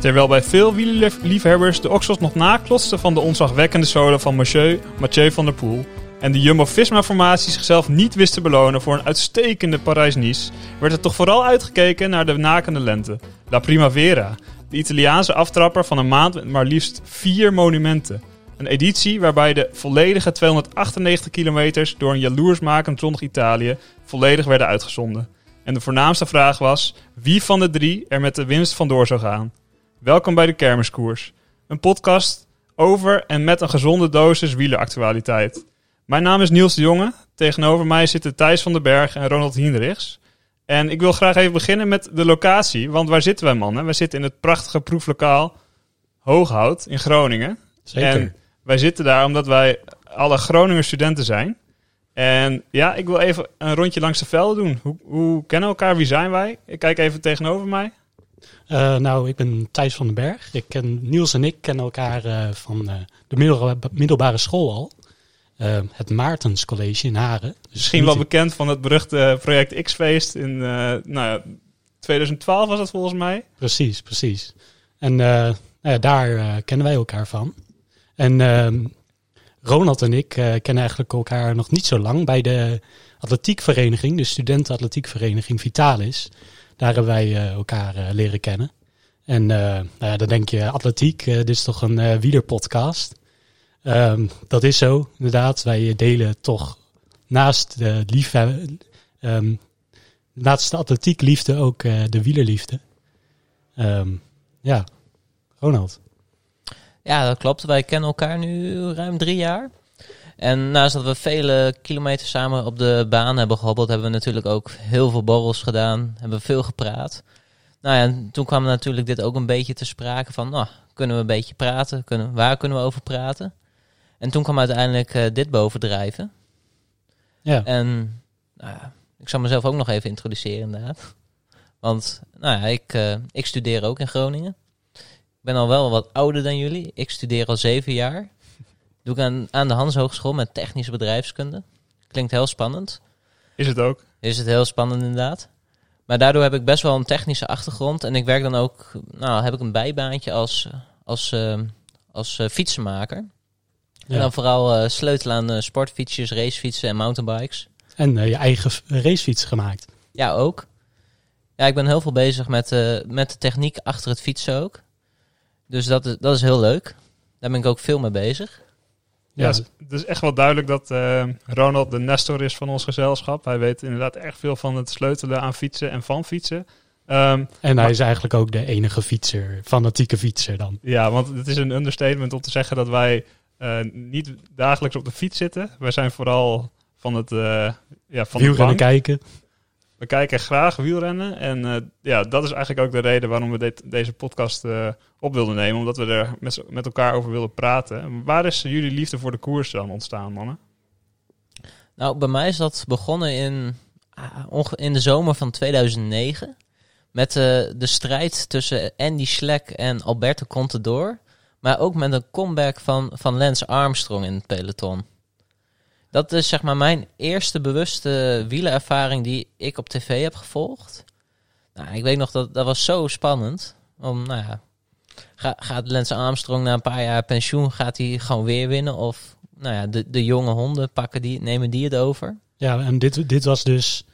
Terwijl bij veel wielerliefhebbers de oksels nog naklotsten van de onzagwekkende zolen van Mathieu, Mathieu van der Poel en de Jumbo-Visma-formatie zichzelf niet wist te belonen voor een uitstekende Parijs-Nice, werd er toch vooral uitgekeken naar de nakende lente, La Primavera, de Italiaanse aftrapper van een maand met maar liefst vier monumenten. Een editie waarbij de volledige 298 kilometers door een jaloersmakend zonnig Italië volledig werden uitgezonden. En de voornaamste vraag was wie van de drie er met de winst vandoor zou gaan. Welkom bij de Kermiskoers. Een podcast over en met een gezonde dosis wieleractualiteit. Mijn naam is Niels de Jonge. Tegenover mij zitten Thijs van den Berg en Ronald Hiendrichs. En ik wil graag even beginnen met de locatie. Want waar zitten wij mannen? Wij zitten in het prachtige proeflokaal Hooghout in Groningen. Zeker. En wij zitten daar omdat wij alle Groninger studenten zijn. En ja, ik wil even een rondje langs de velden doen. Hoe, hoe kennen we elkaar? Wie zijn wij? Ik kijk even tegenover mij. Uh, nou, ik ben Thijs van den Berg. Ik ken, Niels en ik kennen elkaar uh, van uh, de middelbare school al. Het Maartens College in Haren. Dus Misschien wel bekend van het beruchte project X-Feest in nou ja, 2012 was dat volgens mij. Precies, precies. En nou ja, daar kennen wij elkaar van. En ehm, Ronald en ik kennen eigenlijk elkaar nog niet zo lang bij de atletiekvereniging, de studentenatletiekvereniging Vitalis. Daar hebben wij uh, elkaar uh, leren kennen. En uh, nou ja, dan denk je, atletiek, dit is toch een wielerpodcast. Um, dat is zo, inderdaad. Wij delen toch naast de liefde, um, naast de atletiekliefde ook de wielerliefde. Um, ja, Ronald. Ja, dat klopt. Wij kennen elkaar nu ruim drie jaar. En naast dat we vele kilometers samen op de baan hebben gehobbeld, hebben we natuurlijk ook heel veel borrels gedaan. Hebben we veel gepraat. Nou ja, en toen kwam natuurlijk dit ook een beetje te sprake van, nou, kunnen we een beetje praten? Kunnen, waar kunnen we over praten? En toen kwam uiteindelijk uh, dit bovendrijven. Ja. En nou ja, ik zal mezelf ook nog even introduceren inderdaad. Want nou ja, ik, uh, ik studeer ook in Groningen. Ik ben al wel wat ouder dan jullie. Ik studeer al zeven jaar. Doe ik aan, aan de Hans Hogeschool met technische bedrijfskunde. Klinkt heel spannend. Is het ook? Is het heel spannend inderdaad. Maar daardoor heb ik best wel een technische achtergrond. En ik werk dan ook, nou heb ik een bijbaantje als, als, uh, als uh, fietsenmaker. Ja. En dan vooral uh, sleutelen aan uh, sportfietsjes, racefietsen en mountainbikes. En je eigen racefiets gemaakt. Ja, ook. Ja, ik ben heel veel bezig met, met de techniek achter het fietsen ook. Dus dat is, dat is heel leuk. Daar ben ik ook veel mee bezig. Ja, ja, het is echt wel duidelijk dat uh, Ronald de Nestor is van ons gezelschap. Hij weet inderdaad echt veel van het sleutelen aan fietsen en van fietsen. Um, en hij maar, is eigenlijk ook de enige fietser, fanatieke fietser dan. Ja, want het is een understatement om te zeggen dat wij uh, niet dagelijks op de fiets zitten. Wij zijn vooral van het uh, ja, van wielrennen kijken. We kijken graag wielrennen. En uh, ja, dat is eigenlijk ook de reden waarom we dit, deze podcast uh, op wilden nemen. Omdat we er met, met elkaar over willen praten. Waar is jullie liefde voor de koers dan ontstaan, mannen? Nou, bij mij is dat begonnen in, uh, in de zomer van 2009. Met de strijd tussen Andy Schleck en Alberto Contador. Maar ook met een comeback van, van Lance Armstrong in het peloton. Dat is zeg maar mijn eerste bewuste wielerervaring die ik op tv heb gevolgd. Nou, ik weet nog dat dat was zo spannend. Om, nou ja, gaat Lance Armstrong na een paar jaar pensioen, gaat hij gewoon weer winnen? Of nou ja, de, de jonge honden pakken die, nemen die het over? Ja, en dit, dit was dus,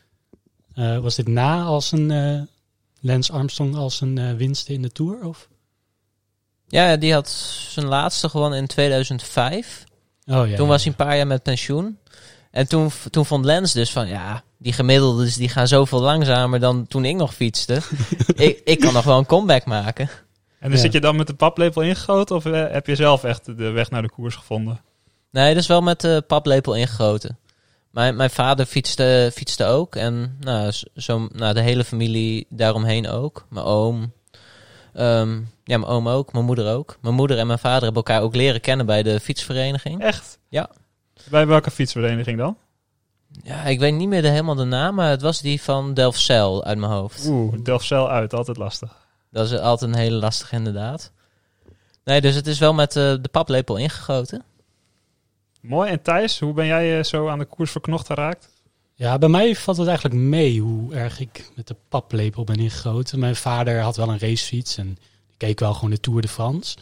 uh, was dit na als een uh, Lance Armstrong als een uh, winst in de Tour? Of? Ja, die had zijn laatste gewonnen in 2005. Oh, ja, toen was hij een paar jaar met pensioen. En toen, toen vond Lens dus van, ja, die gemiddeldes die gaan zoveel langzamer dan toen ik nog fietste. ik, ik kan nog wel een comeback maken. En dan zit je dan met de paplepel ingegoten of uh, heb je zelf echt de weg naar de koers gevonden? Nee, dus wel met de paplepel ingegoten. Mijn, mijn vader fietste, fietste ook en nou, zo, nou, de hele familie daaromheen ook. Mijn oom, Um, ja, mijn oom ook, mijn moeder ook. Mijn moeder en mijn vader hebben elkaar ook leren kennen bij de fietsvereniging. Echt? Ja. Bij welke fietsvereniging dan? Ja, ik weet niet meer de, helemaal de naam, maar het was die van Delfzijl uit mijn hoofd. Oeh, Delfzijl uit, altijd lastig. Dat is altijd een hele lastige inderdaad. Nee, dus het is wel met eh, de paplepel ingegoten. Mooi. En Thijs, hoe ben jij eh, zo aan de koers verknocht geraakt? Ja, bij mij valt het eigenlijk mee hoe erg ik met de paplepel ben ingegoten. Mijn vader had wel een racefiets en ik keek wel gewoon de Tour de France.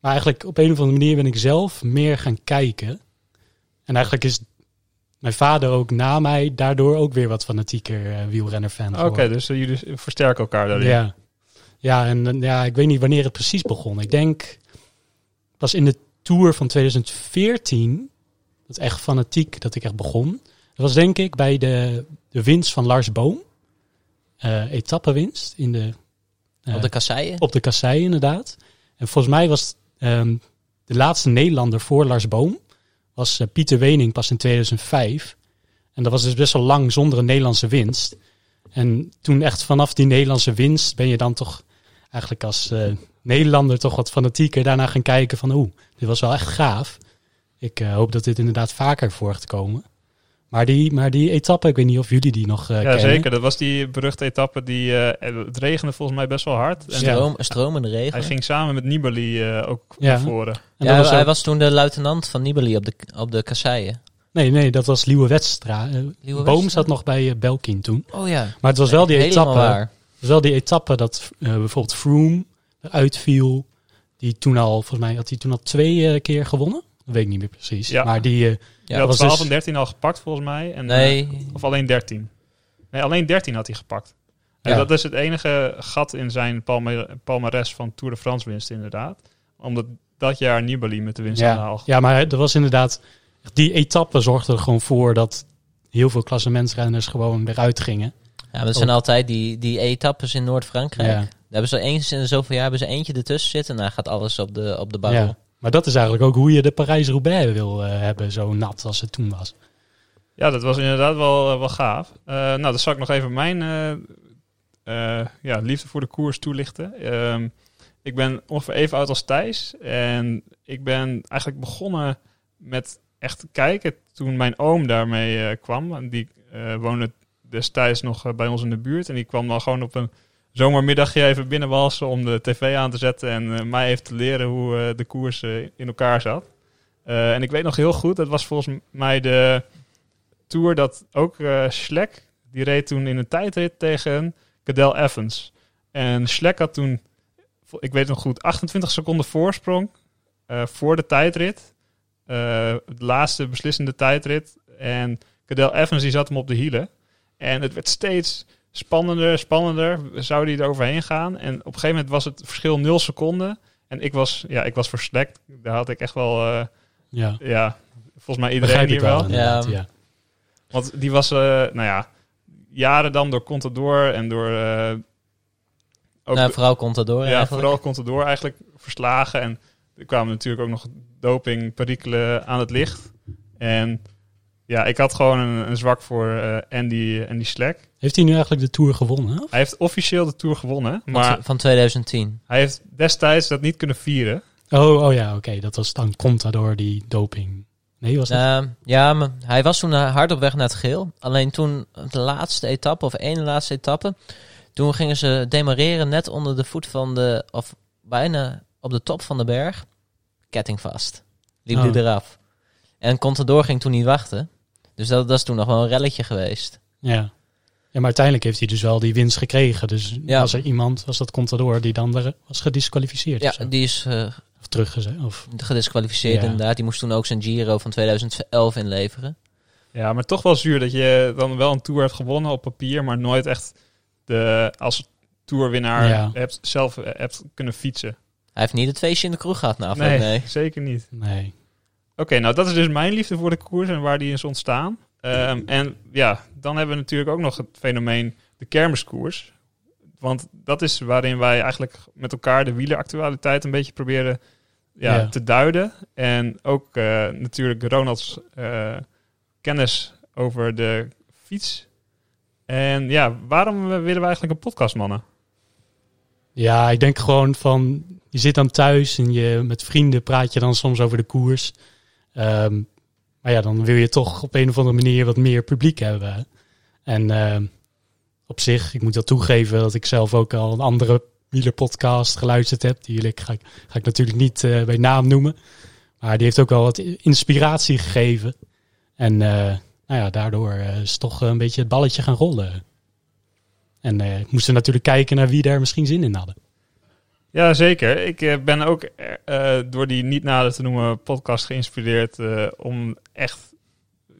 Maar eigenlijk op een of andere manier ben ik zelf meer gaan kijken. En eigenlijk is mijn vader ook na mij daardoor ook weer wat fanatieker uh, wielrenner-fan Oké, geworden. dus eh, jullie versterken elkaar daarin. Ja. Ja, en eh, ja, ik weet niet wanneer het precies begon. Ik denk pas in de Tour van 2014, dat echt fanatiek, dat ik echt begon. Dat was denk ik bij de, de winst van Lars Boom. Eh etappenwinst in de, eh, Op de kasseien. op de kassei inderdaad. En volgens mij was ehm, de laatste Nederlander voor Lars Boom was eh, Pieter Wening pas in 2005. En dat was dus best wel lang zonder een Nederlandse winst. En toen echt vanaf die Nederlandse winst ben je dan toch eigenlijk als eh, Nederlander toch wat fanatieker daarna gaan kijken van oeh, dit was wel echt gaaf. Ik eh, hoop dat dit inderdaad vaker voor gaat komen. Maar die, maar die etappe, ik weet niet of jullie die nog eh Ja, kennen. zeker. Dat was die beruchte etappe die... eh, het regende volgens mij best wel hard. En stromende regen. hij ging samen met Nibali eh, ook Ja. naar voren. En ja, dat was hij ook- was toen de luitenant van Nibali op de, op de kasseien. Nee, nee, dat was Liewe Westra. Eh, Liewe Boom zat nog bij eh, Belkin toen. Oh ja. Maar het was wel die etappe. waar. Het was wel die etappe dat eh, bijvoorbeeld Froome eruit viel. Die toen al, volgens mij had hij toen al twee eh, keer gewonnen. Dat weet ik niet meer precies. Ja. Maar die, eh, Ja, had was 12 dus- en 13 al gepakt volgens mij. En, Nee, eh, of alleen 13. Nee, alleen 13 had hij gepakt. En Ja. dat is het enige gat in zijn palma- palmares van Tour de France winst inderdaad. Omdat dat jaar Nibali met de winst ja, haal. ja, maar er was inderdaad... Die etappe zorgde er gewoon voor dat heel veel klassementsrenners gewoon eruit gingen. ja, maar het zijn Ook. altijd die, die etappes in Noord-Frankrijk. Ja. Daar hebben ze eens in de zoveel jaar hebben ze eentje ertussen zitten. En dan gaat alles op de, op de barrel. Maar dat is eigenlijk ook hoe je de Parijs-Roubaix wil eh, hebben, zo nat als het toen was. Ja, dat was inderdaad wel, eh, wel gaaf. Eh, nou, dan zal ik nog even mijn ja, liefde voor de koers toelichten. Ehm, ik ben ongeveer even oud als Thijs. En ik ben eigenlijk begonnen met echt kijken toen mijn oom daarmee kwam. Die woonde destijds nog bij ons in de buurt. En die kwam dan gewoon op een zomermiddagje even binnenwalsen om de tv aan te zetten. En eh, mij even te leren hoe eh, de koers eh, in elkaar zat. En ik weet nog heel goed, dat was volgens mij de tour dat ook Schlek, die reed toen in een tijdrit tegen Cadel Evans. En Schlek had toen, ik weet nog goed, 28 seconden voorsprong voor de tijdrit. De laatste beslissende tijdrit. En Cadel Evans die zat hem op de hielen. En het werd steeds spannender, spannender. Zou die er overheen gaan? En op een gegeven moment was het verschil 0 seconden. En ik was, ja, ik was verslekt. Daar had ik echt wel, eh, Ja, ja, volgens mij iedereen begrijp ik hier wel. Ja. ja. Want die was, eh, nou ja, jaren dan door Contador en door... eh ook nou, vooral Contador ja, eigenlijk. vooral Contador eigenlijk verslagen. En er kwamen natuurlijk ook nog doping, perikelen aan het licht. En ja, ik had gewoon een, een zwak voor eh, Andy, Andy Slack. Heeft hij nu eigenlijk de Tour gewonnen? of? Hij heeft officieel de Tour gewonnen, Van- maar van 2010. hij heeft destijds dat niet kunnen vieren. Oh, oh ja, oké. Dat was dan Contador die doping. Nee, was dat? Ehm, ja, maar hij was toen eh, hard op weg naar het geel. Alleen toen de laatste etappe, of één laatste etappe, toen gingen ze demareren net onder de voet van de, of bijna op de top van de berg. Ketting vast. Liep Oh. die eraf. En Contador ging toen niet wachten. Dus dat, dat is toen nog wel een relletje geweest. Ja. Ja, maar uiteindelijk heeft hij dus wel die winst gekregen. Dus Ja. was er iemand, was dat Contador, die dan er was gedisqualificeerd Ja, die is eh, Of teruggezet? Of... gedisqualificeerd Ja. inderdaad. Die moest toen ook zijn Giro van 2011 inleveren. Ja, maar toch wel zuur dat je dan wel een Tour hebt gewonnen op papier, maar nooit echt de, als tourwinnaar Ja. hebt, zelf eh, hebt kunnen fietsen. Hij heeft niet het feestje in de kroeg gehad na afloop, nee, nee. zeker niet. Nee. Oké, nou dat is dus mijn liefde voor de koers en waar die is ontstaan. Ehm, en ja, dan hebben we natuurlijk ook nog het fenomeen de kermiskoers. Want dat is waarin wij eigenlijk met elkaar de wieleractualiteit een beetje proberen ja, Ja. te duiden. En ook eh, natuurlijk Ronalds eh, kennis over de fiets. En ja, waarom willen we eigenlijk een podcast, mannen? Ja, ik denk gewoon van, je zit dan thuis en je met vrienden praat je dan soms over de koers. Ehm, Maar ja, dan wil je toch op een of andere manier wat meer publiek hebben. En eh, op zich, ik moet dat toegeven dat ik zelf ook al een andere wielerpodcast geluisterd heb. Die ga ik, ga ik natuurlijk niet eh, bij naam noemen. Maar die heeft ook wel wat inspiratie gegeven. En eh, nou ja, daardoor eh, is toch een beetje het balletje gaan rollen. En moesten natuurlijk kijken naar wie daar misschien zin in hadden. Ja, zeker. Ik eh, ben ook eh, door die niet nader te noemen podcast geïnspireerd eh, om echt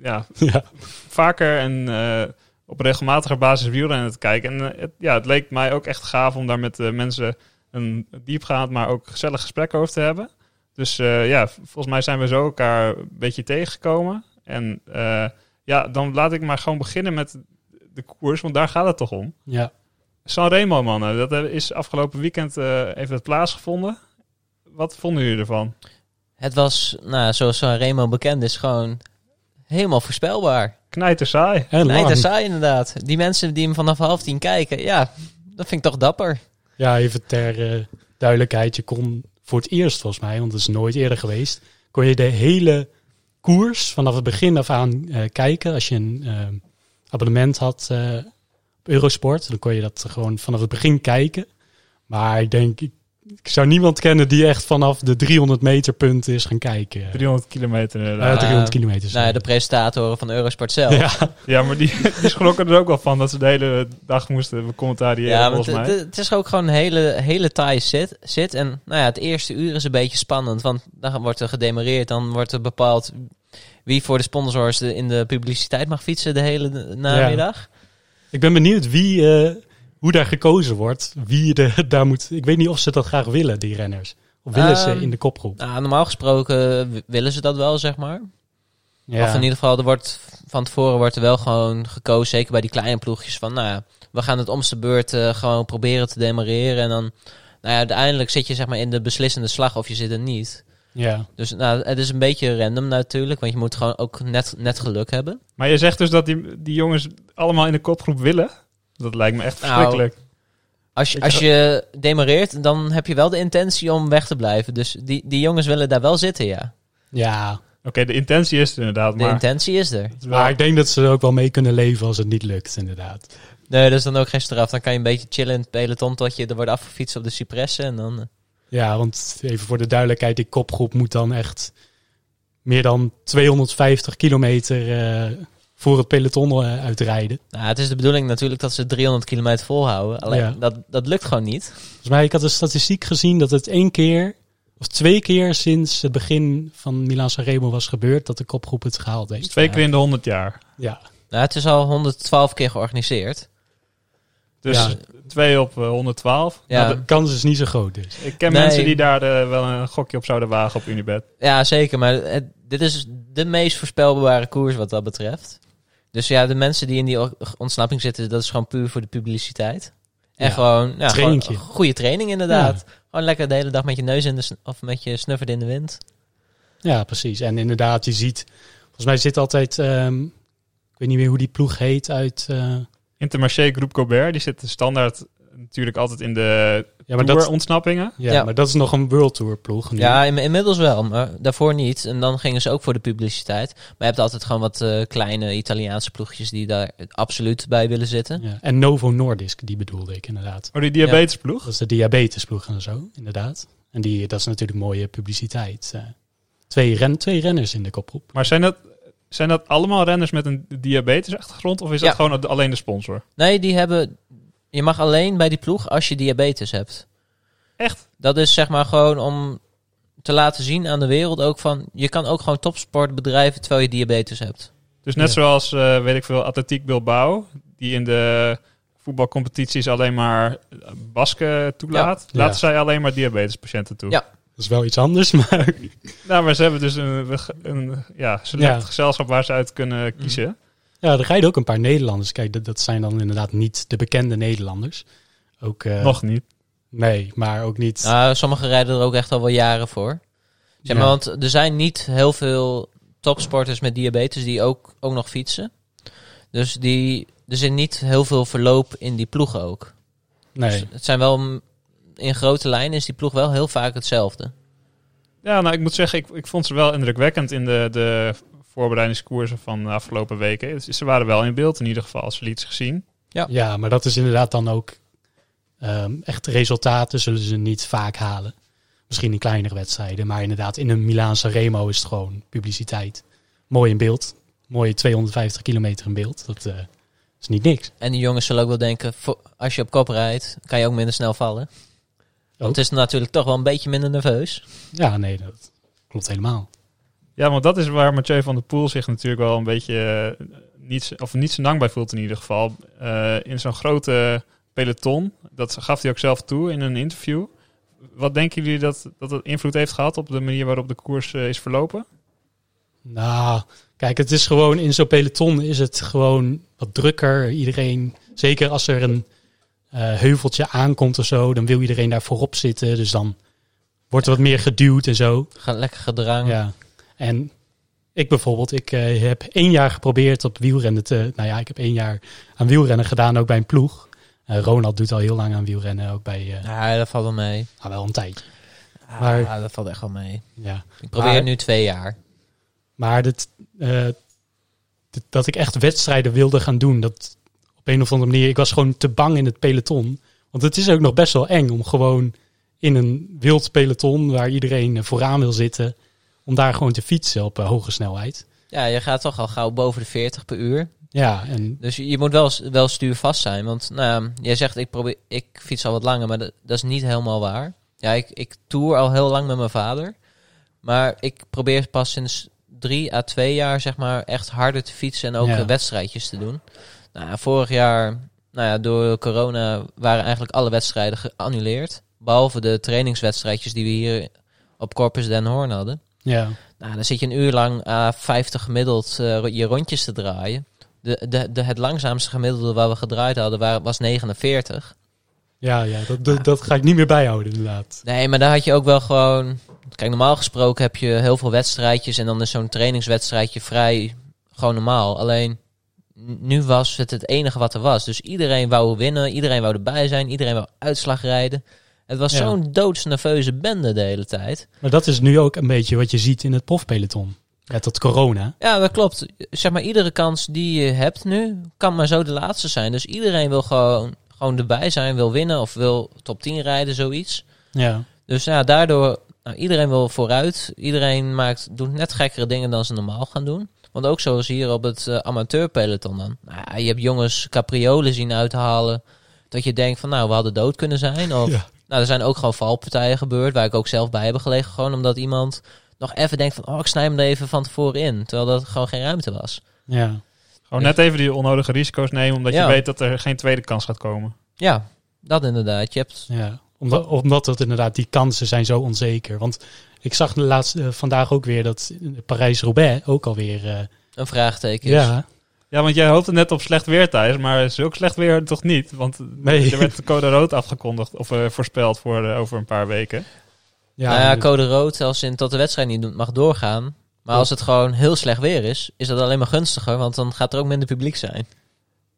ja, ja. vaker en eh, op regelmatige basis wielrennen te kijken. En eh, het, ja, het leek mij ook echt gaaf om daar met eh, mensen een diepgaand, maar ook gezellig gesprek over te hebben. Dus eh, ja, volgens mij zijn we zo elkaar een beetje tegengekomen. En eh, ja, dan laat ik maar gewoon beginnen met de koers, want daar gaat het toch om. ja. Sanremo, mannen. Dat eh, is afgelopen weekend eh heeft het plaatsgevonden. Wat vonden jullie ervan? Het was, nou, zoals Remo bekend is, gewoon helemaal voorspelbaar. Knijter saai. Dat saai inderdaad. Die mensen die hem vanaf half tien kijken, ja, dat vind ik toch dapper. Ja, even ter eh, duidelijkheid. Je kon voor het eerst volgens mij, want het is nooit eerder geweest, kon je de hele koers vanaf het begin af aan eh, kijken. Als je een eh, abonnement had eh, Eurosport, dan kon je dat gewoon vanaf het begin kijken. Maar ik denk, ik, ik zou niemand kennen die echt vanaf de 300 meter punt is gaan kijken. 300 kilometer inderdaad. 300 kilometer. Nou, ja, de presentatoren van Eurosport zelf. ja, Ja, maar die, die schrokken er ook wel van dat ze de hele dag moesten commentariëren, Ja, maar volgens het, mij. het- het is ook gewoon een hele, hele taaie zit, zit. En nou ja, het eerste uur is een beetje spannend. Want dan wordt er gedemareerd. Dan wordt er bepaald wie voor de sponsors in de publiciteit mag fietsen de hele namiddag. Ik ben benieuwd wie, eh, hoe daar gekozen wordt. Wie de, daar moet. Ik weet niet of ze dat graag willen, die renners. Of willen ze Ehm, in de kopgroep? Nou, normaal gesproken willen ze dat wel, zeg maar. Ja. Of in ieder geval, er wordt, van tevoren wordt er wel gewoon gekozen. Zeker bij die kleine ploegjes. Van nou ja, we gaan het om de beurt eh, gewoon proberen te demareren. En dan, nou ja, uiteindelijk zit je zeg maar in de beslissende slag of je zit er niet. Ja. Dus nou, het is een beetje random natuurlijk, want je moet gewoon ook net, net geluk hebben. Maar je zegt dus dat die, die jongens allemaal in de kopgroep willen? Dat lijkt me echt Nou, verschrikkelijk. Als je, als je demareert, dan heb je wel de intentie om weg te blijven. Dus die, die jongens willen daar wel zitten, ja. Ja, Oké, de intentie is er inderdaad, De maar... intentie is er. maar ik denk dat ze er ook wel mee kunnen leven als het niet lukt, inderdaad. Nee, dat is dan ook geen straf. Dan kan je een beetje chillen in het peloton tot je er wordt afgefietst op de cipressen. En dan, eh, Ja, want even voor de duidelijkheid, die kopgroep moet dan echt meer dan 250 kilometer eh, voor het peloton eh, uitrijden. nou, het is de bedoeling natuurlijk dat ze 300 kilometer volhouden. Alleen Ja. dat, dat lukt gewoon niet. Volgens mij, ik had een statistiek gezien dat het één keer of twee keer sinds het begin van Milan Sanremo was gebeurd dat de kopgroep het gehaald heeft. Dus twee keer in de 100 jaar. Ja, Nou, het is al 112 keer georganiseerd. Dus Ja. twee op eh, 112. Ja, maar de kans is niet zo groot dus. Ik ken Nee. mensen die daar eh, wel een gokje op zouden wagen op Unibet. ja zeker. Maar het- dit is de meest voorspelbare koers wat dat betreft. Dus ja, de mensen die in die ontsnapping zitten, dat is gewoon puur voor de publiciteit. En Ja, gewoon, ja, traintje. gewoon goede training inderdaad. Gewoon lekker de hele dag met je neus in de of met je snuffert in de wind. Ja, precies. En inderdaad, je ziet, volgens mij zit altijd, ehm, ik weet niet meer hoe die ploeg heet uit. eh, Intermarché Groep Colbert, die zit standaard natuurlijk altijd in de ja, maar dat, ontsnappingen. ja, Ja. maar dat is nog een World Tour ploeg. Nu. Ja, in- inmiddels wel, maar daarvoor niet. En dan gingen ze ook voor de publiciteit. Maar je hebt altijd gewoon wat eh, kleine Italiaanse ploegjes die daar absoluut bij willen zitten. Ja, En Novo Nordisk, die bedoelde ik inderdaad. Oh, die diabetesploeg. Dat is de diabetesploeg en zo, inderdaad. En die, dat is natuurlijk mooie publiciteit. eh. twee, ren, twee renners in de kopgroep. Maar zijn dat, zijn dat allemaal renners met een diabetesachtergrond? Of is dat gewoon alleen de sponsor? Nee, die hebben. Je mag alleen bij die ploeg als je diabetes hebt. Echt? Dat is zeg maar gewoon om te laten zien aan de wereld ook van. Je kan ook gewoon topsport bedrijven terwijl je diabetes hebt. Dus net Ja. zoals, eh, weet ik veel, Atletiek Bilbao, die in de voetbalcompetities alleen maar Basken toelaat, Ja. laten Ja. zij alleen maar diabetespatiënten toe. Ja. Dat is wel iets anders, maar Nou, maar ze hebben dus een, een ja, select Ja. gezelschap waar ze uit kunnen kiezen. ja, er rijden ook een paar Nederlanders. Kijk, dat, dat zijn dan inderdaad niet de bekende Nederlanders. Ook, eh, Nog niet. Nee, maar ook niet. Nou, sommigen rijden er ook echt al wel jaren voor. Zeg maar, Ja. want er zijn niet heel veel topsporters met diabetes die ook, ook nog fietsen. Dus die, er zit niet heel veel verloop in die ploeg ook. nee. Dus het zijn wel, in grote lijnen is die ploeg wel heel vaak hetzelfde. Ja, nou, ik moet zeggen, ik, ik vond ze wel indrukwekkend in de, de voorbereidingskoersen van de afgelopen weken. Dus ze waren wel in beeld in ieder geval, als we iets gezien. Ja, maar dat is inderdaad dan ook ehm, echt resultaten zullen ze niet vaak halen. Misschien in kleinere wedstrijden, maar inderdaad in een Milaanse Remo is het gewoon publiciteit. Mooi in beeld, mooie 250 kilometer in beeld. Dat eh, is niet niks. En die jongens zullen ook wel denken, voor- als je op kop rijdt, kan je ook minder snel vallen. Want het is natuurlijk toch wel een beetje minder nerveus. Ja, nee, dat klopt helemaal. Ja, want dat is waar Mathieu van der Poel zich natuurlijk wel een beetje eh, niet, of niet zo lang bij voelt in ieder geval. Eh, in zo'n grote peloton, dat gaf hij ook zelf toe in een interview. Wat denken jullie dat dat het invloed heeft gehad op de manier waarop de koers eh, is verlopen? Nou, kijk, het is gewoon in zo'n peloton is het gewoon wat drukker. Iedereen, zeker als er een heuveltje aankomt of zo, dan wil iedereen daar voorop zitten. Dus dan wordt er wat meer geduwd en zo. Gaat lekker gedrang. Ja. En ik bijvoorbeeld, ik eh, heb één jaar geprobeerd op wielrennen te... Nou ja, ik heb één jaar aan wielrennen gedaan, ook bij een ploeg. Eh, Ronald doet al heel lang aan wielrennen, ook bij... eh Ja, dat valt wel mee. nou, wel een tijdje. Ah, Maar- dat valt echt wel mee. Ja. Ik probeer Maar- nu twee jaar. Maar dit, eh, dit- dat ik echt wedstrijden wilde gaan doen, dat op een of andere manier, ik was gewoon te bang in het peloton. Want het is ook nog best wel eng om gewoon in een wild peloton waar iedereen eh, vooraan wil zitten, om daar gewoon te fietsen op eh, hoge snelheid. Ja, je gaat toch al gauw boven de 40 per uur. Ja, en Dus je moet wel, wel stuurvast zijn. Want nou, jij zegt, ik, probeer, ik fiets al wat langer, maar dat, dat is niet helemaal waar. Ja, ik, ik tour al heel lang met mijn vader. Maar ik probeer pas sinds drie à twee jaar zeg maar, echt harder te fietsen en ook Ja. eh, wedstrijdjes te doen. Nou, ja, vorig jaar, nou ja, door corona waren eigenlijk alle wedstrijden geannuleerd. Behalve de trainingswedstrijdjes die we hier op Corpus Den Hoorn hadden. ja, Nou, dan zit je een uur lang à 50 gemiddeld eh, je rondjes te draaien. De, de, de, het langzaamste gemiddelde waar we gedraaid hadden waren, was 49. ja, ja dat, dat, dat ga ik niet meer bijhouden inderdaad. Nee, maar daar had je ook wel gewoon... Kijk, normaal gesproken heb je heel veel wedstrijdjes... en dan is zo'n trainingswedstrijdje vrij gewoon normaal. Alleen, nu was het het enige wat er was. Dus iedereen wou winnen, iedereen wou erbij zijn... iedereen wou uitslag rijden. Het was Ja. zo'n doodsnerveuze bende de hele tijd. Maar dat is nu ook een beetje wat je ziet in het profpeloton. Ja, tot corona. Ja, dat klopt. Zeg maar, iedere kans die je hebt nu, kan maar zo de laatste zijn. Dus iedereen wil gewoon, gewoon erbij zijn, wil winnen of wil top 10 rijden, zoiets. Ja, Dus ja, daardoor, nou, iedereen wil vooruit. Iedereen maakt, doet net gekkere dingen dan ze normaal gaan doen. Want ook zoals hier op het eh, amateurpeloton dan. Nou, je hebt jongens capriolen zien uithalen. Dat je denkt van, nou, we hadden dood kunnen zijn. Of, Ja. nou, er zijn ook gewoon valpartijen gebeurd, waar ik ook zelf bij heb gelegen. Gewoon omdat iemand nog even denkt van, oh, ik snij hem er even van tevoren in. Terwijl dat gewoon geen ruimte was. ja. Gewoon net even die onnodige risico's nemen, omdat Ja. je weet dat er geen tweede kans gaat komen. Ja, dat inderdaad. Je hebt, Ja, omdat, omdat het inderdaad, die kansen zijn zo onzeker. Want ik zag de laatste, eh, vandaag ook weer dat Parijs-Roubaix ook alweer... eh een vraagteken is. ja, Ja, want jij hoopte net op slecht weer thuis, maar zulk slecht weer toch niet? Want Nee. er werd de code rood afgekondigd of eh, voorspeld voor over een paar weken. ja, nou ja, code rood als in tot de wedstrijd niet mag doorgaan. Maar als het gewoon heel slecht weer is, is dat alleen maar gunstiger, want dan gaat er ook minder publiek zijn.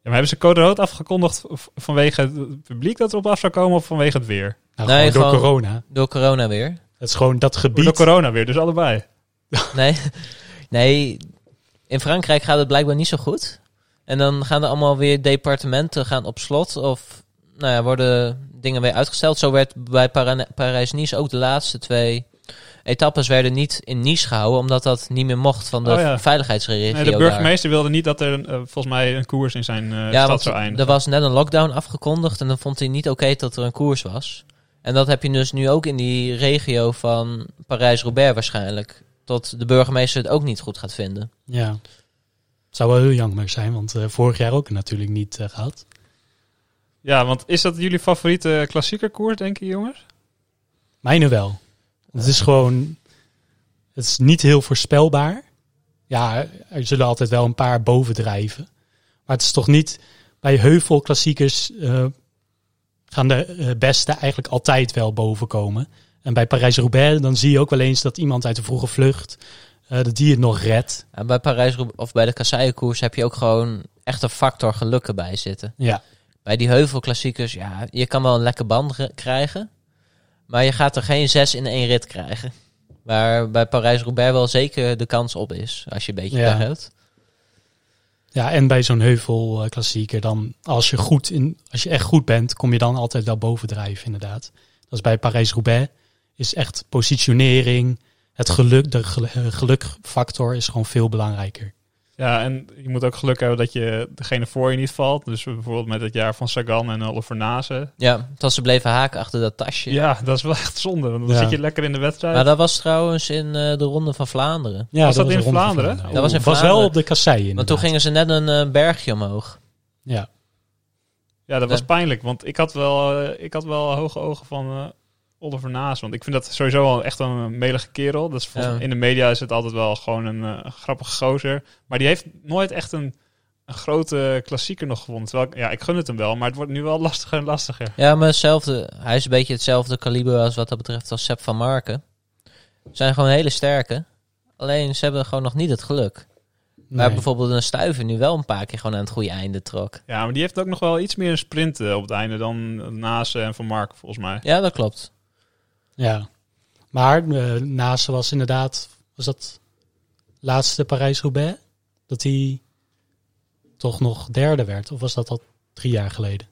Ja, maar hebben ze code rood afgekondigd vanwege het publiek dat erop af zou komen of vanwege het weer? nou, Nee, gewoon door gewoon- corona. Door corona weer. Het is gewoon dat Door gebied. corona weer, dus allebei. Nee, nee, in Frankrijk gaat het blijkbaar niet zo goed. En dan gaan er allemaal weer departementen gaan op slot of nou ja, worden dingen weer uitgesteld. Zo werd bij Parijs-Nice ook de laatste twee etappes werden niet in Nice gehouden, omdat dat niet meer mocht van de Oh ja. veiligheidsregio Nee, de daar. burgemeester wilde niet dat er eh, volgens mij een koers in zijn eh, Ja, stad zou eindigen. er was net een lockdown afgekondigd en dan vond hij niet oké dat er een koers was. En dat heb je dus nu ook in die regio van Parijs-Roubaix waarschijnlijk. Tot de burgemeester het ook niet goed gaat vinden. Ja. Het zou wel heel jammer zijn, want eh, vorig jaar ook natuurlijk niet eh, gehad. Ja, want is dat jullie favoriete klassieker koers, denk je jongens? Mijne wel. Het is gewoon... Het is niet heel voorspelbaar. Ja, er zullen altijd wel een paar bovendrijven. Maar het is toch niet... Bij heuvelklassiekers eh, gaan de eh, beste eigenlijk altijd wel boven komen. En bij Parijs-Roubaix dan zie je ook wel eens dat iemand uit de vroege vlucht... eh, dat die het nog redt. En bij Parijs of bij de kasseienkoers heb je ook gewoon echt een factor geluk erbij zitten. Ja, Bij die heuvelklassiekers, ja, je kan wel een lekker band krijgen. Maar je gaat er geen zes in één rit krijgen. Waar bij Parijs-Roubaix wel zeker de kans op is, als je een beetje Ja. hebt. Ja, en bij zo'n heuvel eh, klassieker, dan als je, goed in, als je echt goed bent, kom je dan altijd wel bovendrijven, inderdaad. Dat is bij Parijs-Roubaix. Is echt positionering, het geluk, de eh, gelukfactor is gewoon veel belangrijker. Ja, en je moet ook geluk hebben dat je degene voor je niet valt. Dus bijvoorbeeld met het jaar van Sagan en Oliver Nase. Ja, tot ze bleven haken achter dat tasje. Ja, dat is wel echt zonde. Want dan Ja. zit je lekker in de wedstrijd. Maar dat was trouwens in eh, de Ronde van Vlaanderen. Ja, Was dat een in Vlaanderen? Dat was in was wel Vlaanderen. op de kassei. Want toen gingen ze net een eh, bergje omhoog. Ja, Ja, dat was pijnlijk. Want ik had wel, eh, ik had wel hoge ogen van eh, Oliver Naas. Want ik vind dat sowieso wel echt een melige kerel. Dus volgens- Ja. in de media is het altijd wel gewoon een eh, grappige gozer. Maar die heeft nooit echt een, een grote klassieker nog gewonnen. Terwijl, ik- ja, ik gun het hem wel. Maar het wordt nu wel lastiger en lastiger. Ja, maar hetzelfde. Hij is een beetje hetzelfde kaliber als wat dat betreft als Sepp van Marken. Ze zijn gewoon hele sterke. Alleen ze hebben gewoon nog niet het geluk. Waar nee. bijvoorbeeld een stuiver nu wel een paar keer gewoon aan het goede einde trok. Ja, maar die heeft ook nog wel iets meer een sprint eh, op het einde dan Naas en Van Mark, volgens mij. Ja, dat klopt. Ja, maar eh Nase was inderdaad, was dat laatste Parijs-Roubaix? Dat hij toch nog derde werd? Of was dat al drie jaar geleden?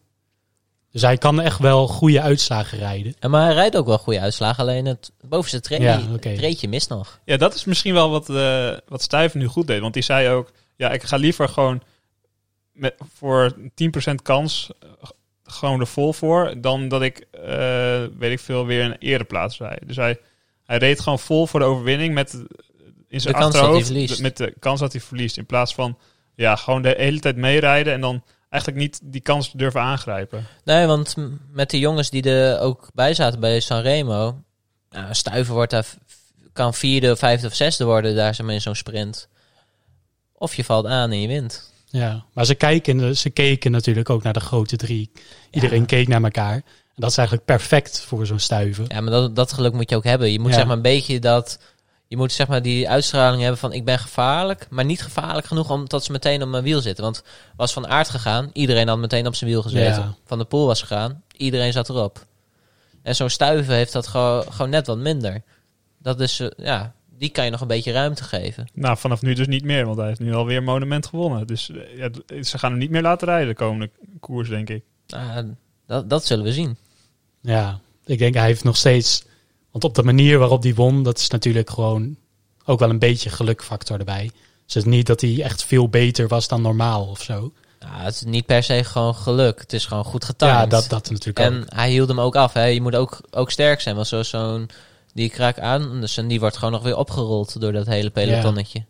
Dus hij kan echt wel goede uitslagen rijden. En maar hij rijdt ook wel goede uitslagen. Alleen het bovenste Ja, treedje mist nog. Ja, dat is misschien wel wat, eh wat Stuyven nu goed deed. Want die zei ook, ja, ik ga liever gewoon met, voor 10% kans gewoon er vol voor, dan dat ik, eh, weet ik veel, weer een ereplaats rijd. Dus hij, hij reed gewoon vol voor de overwinning met in zijn De kans dat hij achterhoofd, verliest. met de kans dat hij verliest. In plaats van, ja, gewoon de hele tijd meerijden en dan eigenlijk niet die kans durven aangrijpen. Nee, want met de jongens die er ook bij zaten bij Sanremo... Nou, stuiver wordt daar, kan vierde, vijfde of zesde worden daar in zo'n sprint. Of je valt aan en je wint. Ja, maar ze, kijken, ze keken natuurlijk ook naar de grote drie. Iedereen Ja. keek naar elkaar. En dat is eigenlijk perfect voor zo'n stuiven. Ja, maar dat, dat geluk moet je ook hebben. Je moet Ja. zeg maar een beetje dat... Je moet zeg maar die uitstraling hebben van ik ben gevaarlijk, maar niet gevaarlijk genoeg om tot ze meteen op mijn wiel zitten. Want was van aard gegaan, iedereen had meteen op zijn wiel gezeten. Ja. Van de pool was gegaan, iedereen zat erop. En zo'n stuiven heeft dat gewoon, gewoon net wat minder. Dat is, eh, ja, die kan je nog een beetje ruimte geven. Nou, vanaf nu dus niet meer, want hij heeft nu alweer een monument gewonnen. Dus eh, ja, d- ze gaan hem niet meer laten rijden de komende koers, denk ik. Nou, dat, dat zullen we zien. Ja, ik denk hij heeft nog steeds... Want op de manier waarop hij won, dat is natuurlijk gewoon ook wel een beetje gelukfactor erbij. Dus het is niet dat hij echt veel beter was dan normaal of zo. Ja, het is niet per se gewoon geluk. Het is gewoon goed getimed. Ja, dat, dat natuurlijk ook. En hij hield hem ook af. Hè. Je moet ook, ook sterk zijn. Want zoals zo'n die kraak aan. Dus en die wordt gewoon nog weer opgerold door dat hele pelotonnetje.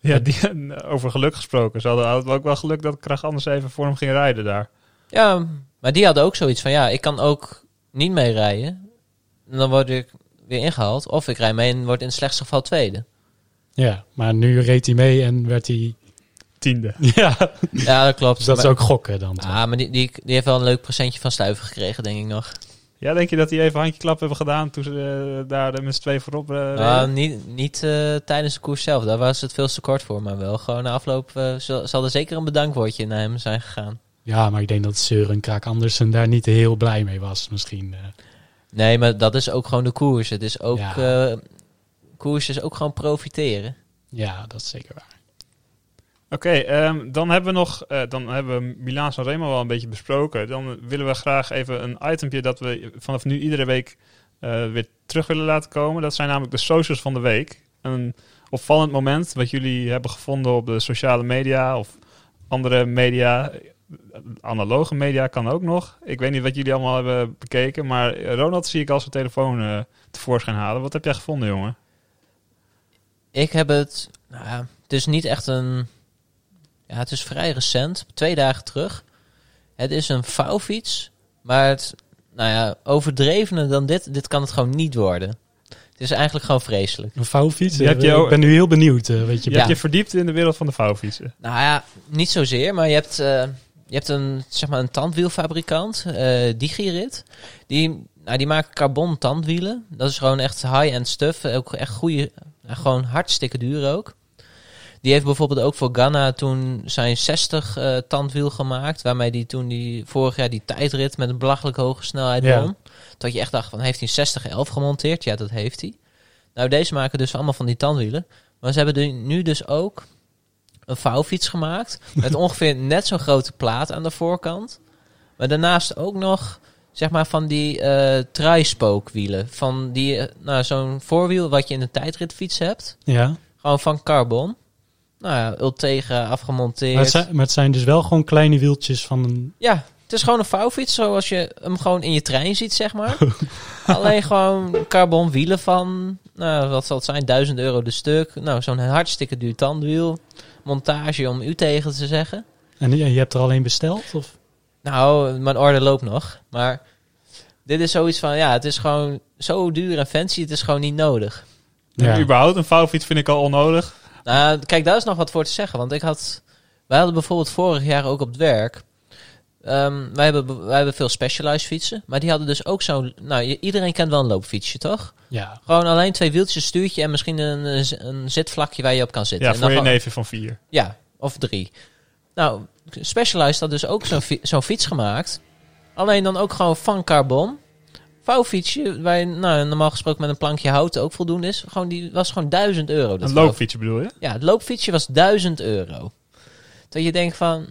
Ja, die, over geluk gesproken. Ze hadden hadden ook wel geluk dat Krach anders even voor hem ging rijden daar. Ja. maar die hadden ook zoiets van ja, ik kan ook niet mee rijden. En dan word ik weer ingehaald. Of ik rij mee en word in het slechtste geval tweede. Ja, maar nu reed hij mee en werd hij... Tiende. Ja, Ja, dat klopt. dus dat is ook gokken dan. toch? Ah, maar die, die, die heeft wel een leuk presentje van Stuiven gekregen, denk ik nog. Ja, denk je dat die even handjeklap hebben gedaan toen ze eh, daar met z'n twee voorop eh? Nou, niet niet eh, tijdens de koers zelf. Daar was het veel te kort voor. Maar wel gewoon na afloop eh, zal, zal er zeker een bedankwoordje naar hem zijn gegaan. Ja, maar ik denk dat Søren Kraak Andersen daar niet heel blij mee was misschien. eh. Nee, maar dat is ook gewoon de koers. Het is ook... Ja. eh, koers is ook gewoon profiteren. ja, dat is zeker waar. Oké, ehm, dan hebben we nog, eh, dan hebben we Milaan San Remo wel een beetje besproken. Dan willen we graag even een itempje dat we vanaf nu iedere week eh, weer terug willen laten komen. Dat zijn namelijk de socials van de week. Een opvallend moment wat jullie hebben gevonden op de sociale media of andere media. Analoge media kan ook nog. Ik weet niet wat jullie allemaal hebben bekeken, maar Ronald zie ik als zijn telefoon eh, tevoorschijn halen. Wat heb jij gevonden, jongen? Ik heb het... Nou ja, het is niet echt een... Ja, het is vrij recent. Twee dagen terug. Het is een vouwfiets. Maar het... Nou ja, overdrevener dan dit. Dit kan het gewoon niet worden. Het is eigenlijk gewoon vreselijk. Een vouwfiets? Heb je Eh, ook- ik ben nu heel benieuwd. eh, weet je, Je Ja. hebt je verdiept in de wereld van de vouwfietsen. Nou ja, niet zozeer, maar je hebt, eh, je hebt een, zeg maar een tandwielfabrikant, eh Digirit. Die, nou, die maken carbon tandwielen. Dat is gewoon echt high-end stuff. Ook echt goede, gewoon hartstikke duur ook. Die heeft bijvoorbeeld ook voor Ghana toen zijn 60 eh, tandwiel gemaakt. Waarmee die toen die vorig jaar die tijdrit met een belachelijk hoge snelheid Ja. won. Dat je echt dacht van heeft hij 60 11 gemonteerd? Ja, dat heeft hij. Nou, deze maken dus allemaal van die tandwielen. Maar ze hebben er nu dus ook een vouwfiets gemaakt. Met ongeveer net zo'n grote plaat aan de voorkant. Maar daarnaast ook nog, zeg maar, van die eh truispookwielen. Van die, eh, nou, zo'n voorwiel wat je in een tijdritfiets hebt. Ja. Gewoon van carbon. Nou ja, Ultegra afgemonteerd. Maar het, zijn, maar het zijn dus wel gewoon kleine wieltjes van een... Ja, het is gewoon een vouwfiets zoals je hem gewoon in je trein ziet, zeg maar. Alleen gewoon carbon wielen van, nou, wat zal het zijn, 1000 euro de stuk. Nou, zo'n hartstikke duur tandwiel. Montage om u tegen te zeggen. En je je hebt er alleen besteld? Of? Nou, mijn orde loopt nog. Maar dit is zoiets van, ja, het is gewoon zo duur en fancy, het is gewoon niet nodig. Ja. Überhaupt een vouwfiets vind ik al onnodig. Nou, kijk, daar is nog wat voor te zeggen. Want ik had, wij hadden bijvoorbeeld vorig jaar ook op het werk. ehm, wij, hebben, wij hebben veel specialized fietsen. Maar die hadden dus ook zo'n. Nou, je- iedereen kent wel een loopfietsje, toch? Ja. Gewoon alleen twee wieltjes, stuurtje en misschien een, een zitvlakje waar je op kan zitten. Ja, En voor dan je gewoon- neven van vier. Ja, of drie. Nou, Specialized had dus ook zo'n fi- zo'n fiets gemaakt. Alleen dan ook gewoon van carbon. Vouwfietsje, waar je nou, normaal gesproken met een plankje hout ook voldoende is. Gewoon, die was gewoon 1000 euro. dat Een loopfietsje bedoel je? ja, het loopfietsje was 1000 euro. Dat je denkt van,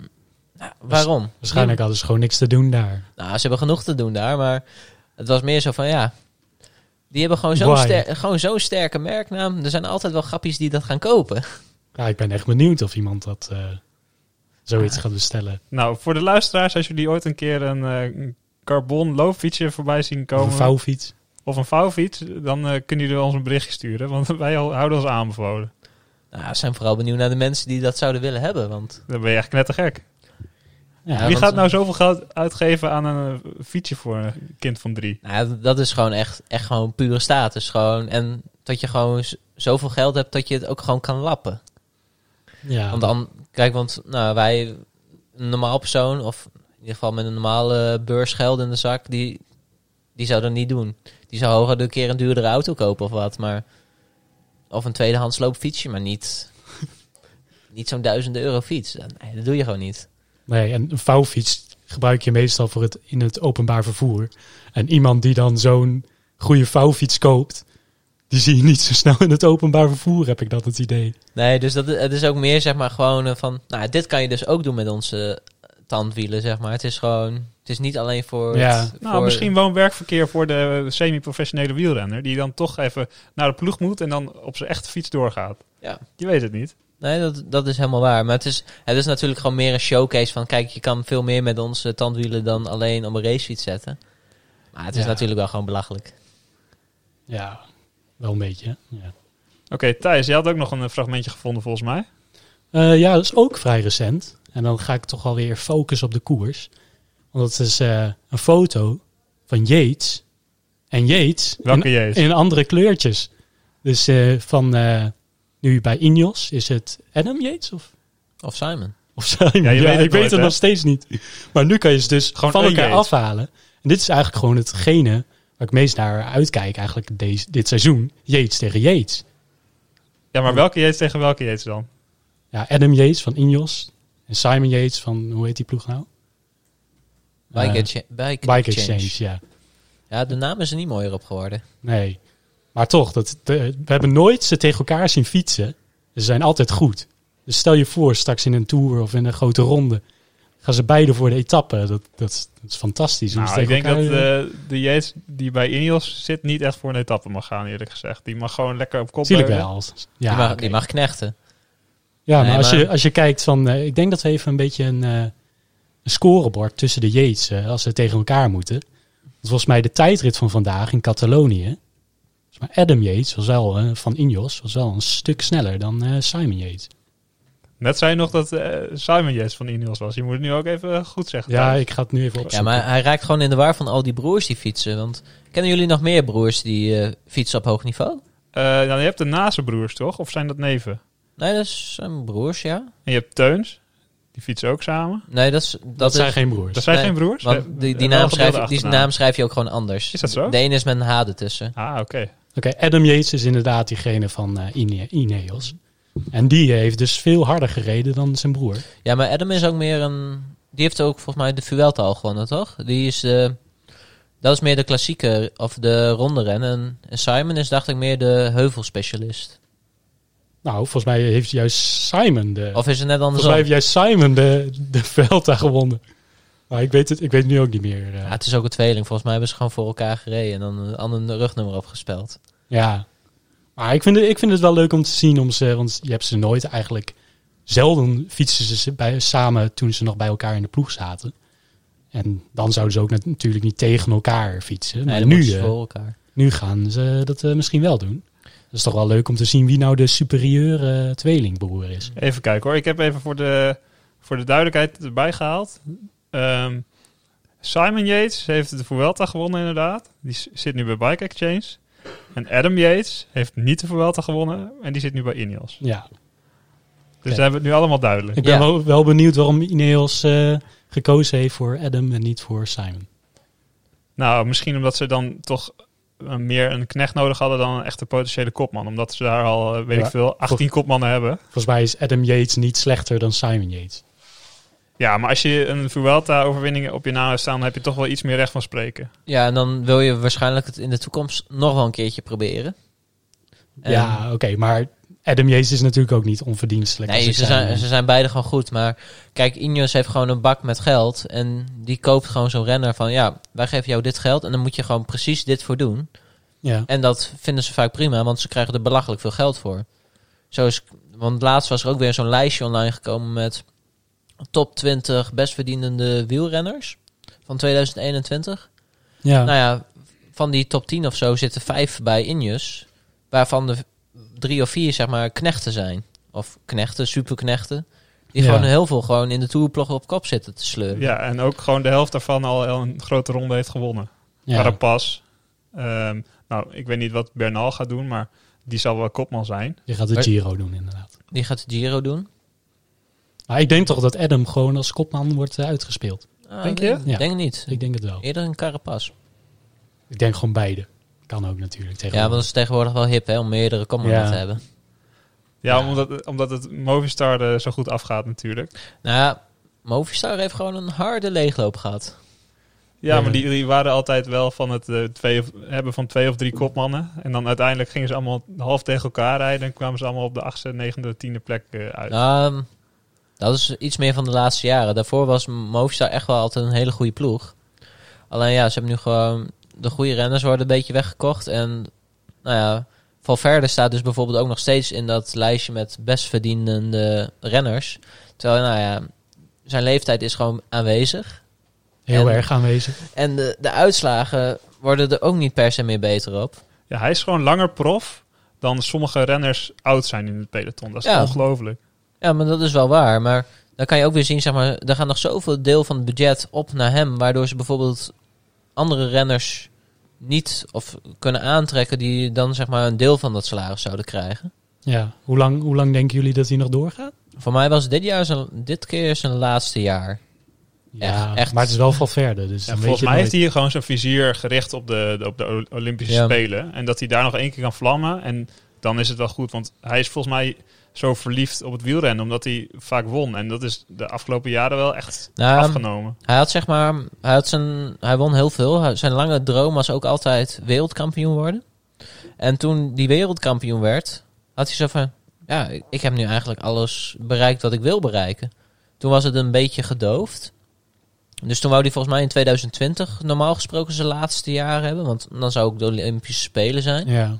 nou, waarom? Waarschijnlijk hadden ze gewoon niks te doen daar. Nou, ze hebben genoeg te doen daar, maar het was meer zo van, ja... Die hebben gewoon zo'n ster gewoon zo'n sterke merknaam. Er zijn altijd wel grappies die dat gaan kopen. Ja, ik ben echt benieuwd of iemand dat eh, zoiets gaat bestellen. Nou, voor de luisteraars, als jullie ooit een keer een eh, carbon loopfietsje voorbij zien Of komen... een vouwfiets. of een vouwfiets, dan eh, kunnen jullie ons een berichtje sturen. Want wij houden ons aanbevolen. Nou, we zijn vooral benieuwd naar de mensen die dat zouden willen hebben. Want Dan ben je echt knettergek. Ja, Ja, Wie want- gaat nou zoveel geld uitgeven aan een eh, fietsje voor een kind van drie? nou, dat is gewoon echt, echt gewoon pure status. Gewoon. En dat je gewoon zoveel geld hebt dat je het ook gewoon kan lappen. ja. Want dan, kijk, want nou, wij, een normaal persoon, of ieder geval met een normale beursgeld in de zak, die, die zou dat niet doen. Die zou hooguit een keer een duurdere auto kopen of wat, maar of een tweedehands loopfietsje, maar niet, niet zo'n duizenden euro fiets. Nee, dat doe je gewoon niet. Nee, en een vouwfiets gebruik je meestal voor het, in het openbaar vervoer. En iemand die dan zo'n goede vouwfiets koopt, die zie je niet zo snel in het openbaar vervoer, heb ik dat het idee. Nee, dus dat, het is ook meer zeg maar gewoon eh, van, nou, dit kan je dus ook doen met onze tandwielen, zeg maar. Het is gewoon, het is niet alleen voor... Ja. het- Nou, voor- misschien woon-werkverkeer voor de semi-professionele wielrenner. Die dan toch even naar de ploeg moet en dan op zijn echte fiets doorgaat. Ja. Je weet het niet. Nee, dat, dat is helemaal waar. Maar het is, het is natuurlijk gewoon meer een showcase van... Kijk, je kan veel meer met onze tandwielen dan alleen op een racefiets zetten. Maar het is Ja. natuurlijk wel gewoon belachelijk. Ja, wel een beetje. Ja. Oké, Thijs, jij had ook nog een eh, fragmentje gevonden volgens mij. Eh, ja, dat is ook vrij recent. En dan ga ik toch wel weer focussen op de koers. Want dat is eh, een foto van Yates. En Yates Welke in, Yates? in andere kleurtjes. Dus eh, van eh, nu bij Ineos is het Adam Yates of, Of Simon. of Simon? Ja, weet ik weet het hè? nog steeds niet. Maar nu kan je ze dus Gewoon van elkaar Yates. afhalen. En dit is eigenlijk gewoon hetgene waar ik meest naar uitkijk eigenlijk deze, dit seizoen. Yates tegen Yates. Ja, maar welke Yates tegen welke Yates dan? Ja, Adam Yates van Ineos. En Simon Yates van, hoe heet die ploeg nou? Bike, Exchange. Bike, Bike Exchange. Exchange, ja. Ja, de naam is er niet mooier op geworden. Nee. Maar toch, dat, de- we hebben nooit ze tegen elkaar zien fietsen. Ze zijn altijd goed. Dus stel je voor, straks in een tour of in een grote ronde. Gaan ze beide voor de etappe. Dat, dat, is, dat is fantastisch. Nou, ik denk dat eh, de, de Yates die bij Ineos zit niet echt voor een etappe mag gaan, eerlijk gezegd. Die mag gewoon lekker op kop beulen. wel. Ja, die, mag, oké. die mag knechten. Ja maar, Nee, als, maar- Je, als je kijkt van... eh, ik denk dat we even een beetje een, eh, een scorebord tussen de Yates... eh, als ze tegen elkaar moeten. Want volgens mij de tijdrit van vandaag in Catalonië... mij Adam Yates was wel, van Ineos was wel een stuk sneller dan eh, Simon Yates. Net zei je nog dat eh, Simon Yates van Ineos was. Je moet het nu ook even goed zeggen. Ja, ik ga het nu even Ja, opzoeken. maar hij raakt gewoon in de war van al die broers die fietsen. Want kennen jullie nog meer broers die eh, fietsen op hoog niveau? Eh, nou, je hebt de Nazenbroers, toch? Of zijn dat neven? Nee, dat zijn broers, ja. En je hebt Teuns. Die fietsen ook samen. Nee, dat, is, dat, dat is, zijn geen broers. Dat zijn Nee, geen broers? Want die, die, naam schrijf, die naam schrijf je ook gewoon anders. Is dat zo? De ene is met een H ertussen. Ah, oké. Oké, Adam Yates is inderdaad diegene van eh, Ine- Ineos. En die heeft dus veel harder gereden dan zijn broer. Ja, maar Adam is ook meer een... Die heeft ook volgens mij de Vuelta al gewonnen, toch? Die is de, Dat is meer de klassieke, of de ronde rennen. En Simon is, dacht ik, meer de heuvelspecialist. Nou, volgens mij heeft juist Simon de... Of is het net volgens andersom? mij heeft juist Simon de, de Vuelta gewonnen. Maar ik weet het, ik weet nu ook niet meer. eh. Ja, het is ook een tweeling. Volgens mij hebben ze gewoon voor elkaar gereden en dan een ander rugnummer opgespeld. Ja. Maar ik vind, het, ik vind het wel leuk om te zien, om ze, want je hebt ze nooit eigenlijk... Zelden fietsen ze bij, samen toen ze nog bij elkaar in de ploeg zaten. En dan zouden ze ook natuurlijk niet tegen elkaar fietsen. Nee, maar nu, eh, voor elkaar. nu gaan ze dat eh, misschien wel doen. Dat is toch wel leuk om te zien wie nou de superieure tweelingbroer is. Even kijken hoor. Ik heb even voor de, voor de duidelijkheid erbij gehaald. Ehm, Simon Yates heeft de Vuelta gewonnen inderdaad. Die zit nu bij Bike Exchange. En Adam Yates heeft niet de Vuelta gewonnen. En die zit nu bij Ineos. Ja, Dus Oké. dan hebben we het nu allemaal duidelijk. ik ben Ja. wel, wel benieuwd waarom Ineos eh, gekozen heeft voor Adam en niet voor Simon. Nou, misschien omdat ze dan toch eh, meer een knecht nodig hadden dan een echte potentiële kopman. Omdat ze daar al, eh, weet Ja, ik veel, 18 kopmannen hebben. Volgens mij is Adam Yates niet slechter dan Simon Yates. Ja, maar als je een Vuelta-overwinning op je naam hebt staan, dan heb je toch wel iets meer recht van spreken. Ja, en dan wil je waarschijnlijk het in de toekomst nog wel een keertje proberen. En- ja, oké, maar Adam Yates is natuurlijk ook niet onverdienstelijk. Nee, ze zijn, ze zijn beide gewoon goed. Maar kijk, Ineos heeft gewoon een bak met geld. En die koopt gewoon zo'n renner van... Ja, wij geven jou dit geld en dan moet je gewoon precies dit voor doen. ja. En dat vinden ze vaak prima, want ze krijgen er belachelijk veel geld voor. Zo is, want laatst was er ook weer zo'n lijstje online gekomen met top 20 best verdienende wielrenners van 2021. Ja. Nou ja, van die top 10 of zo zitten vijf bij Ineos, waarvan de drie of vier zeg maar knechten zijn. Of knechten, superknechten. Die Ja. gewoon heel veel gewoon in de toerploeg op kop zitten te sleuren. Ja, en ook gewoon de helft daarvan al een grote ronde heeft gewonnen. ja. Carapaz. Ehm, nou, ik weet niet wat Bernal gaat doen, maar die zal wel kopman zijn. Je gaat de Giro doen inderdaad. Die gaat de Giro doen. Maar ik denk toch dat Adam gewoon als kopman wordt eh, uitgespeeld. Ah, Denk je? Denk, Ja. denk niet. Ik denk het wel. Eerder een Carapaz. Ik denk gewoon beide. Kan ook natuurlijk Ja, tegenwoordig. want dat is tegenwoordig wel hip hè, om meerdere Ja. te hebben. Ja, Ja. Omdat, omdat het Movistar zo goed afgaat natuurlijk. Nou ja, Movistar heeft gewoon een harde leegloop gehad. Ja, Ja. maar die, die waren altijd wel van het eh, twee of, hebben van twee of drie kopmannen. En dan uiteindelijk gingen ze allemaal half tegen elkaar rijden. En kwamen ze allemaal op de achtste, negende, tiende plek eh, uit. Ehm, dat is iets meer van de laatste jaren. Daarvoor was Movistar echt wel altijd een hele goede ploeg. Alleen ja, ze hebben nu gewoon... De goede renners worden een beetje weggekocht. En nou ja, Valverde staat dus bijvoorbeeld ook nog steeds in dat lijstje met best verdienende renners. Terwijl, nou ja, zijn leeftijd is gewoon aanwezig. Heel en- erg aanwezig. En de, de uitslagen worden er ook niet per se meer beter op. Ja, hij is gewoon langer prof dan sommige renners oud zijn in het peloton. Dat is Ja. ongelooflijk. Ja, maar dat is wel waar. Maar dan kan je ook weer zien, zeg maar, er gaat nog zoveel deel van het budget op naar hem, waardoor ze bijvoorbeeld andere renners niet of kunnen aantrekken die dan zeg maar een deel van dat salaris zouden krijgen. Ja. Hoe lang, hoe lang denken jullie dat hij nog doorgaat? Voor mij was dit jaar zijn, dit keer zijn laatste jaar. Ja, Echt, echt. maar het is wel Valverde. Dus Ja, volgens mij heeft hij gewoon zijn vizier gericht op de, op de Olympische Ja. Spelen. En dat hij daar nog één keer kan vlammen. En dan is het wel goed. Want hij is volgens mij zo verliefd op het wielrennen. Omdat hij vaak won. En dat is de afgelopen jaren wel echt Nou, afgenomen. Hij had zeg maar, hij, had zijn, hij won heel veel. Zijn lange droom was ook altijd wereldkampioen worden. En toen die wereldkampioen werd, had hij zo van, ja, ik, ik heb nu eigenlijk alles bereikt wat ik wil bereiken. Toen was het een beetje gedoofd. Dus toen wou hij volgens mij in 2020 normaal gesproken zijn laatste jaar hebben. Want dan zou ook de Olympische Spelen zijn. Ja.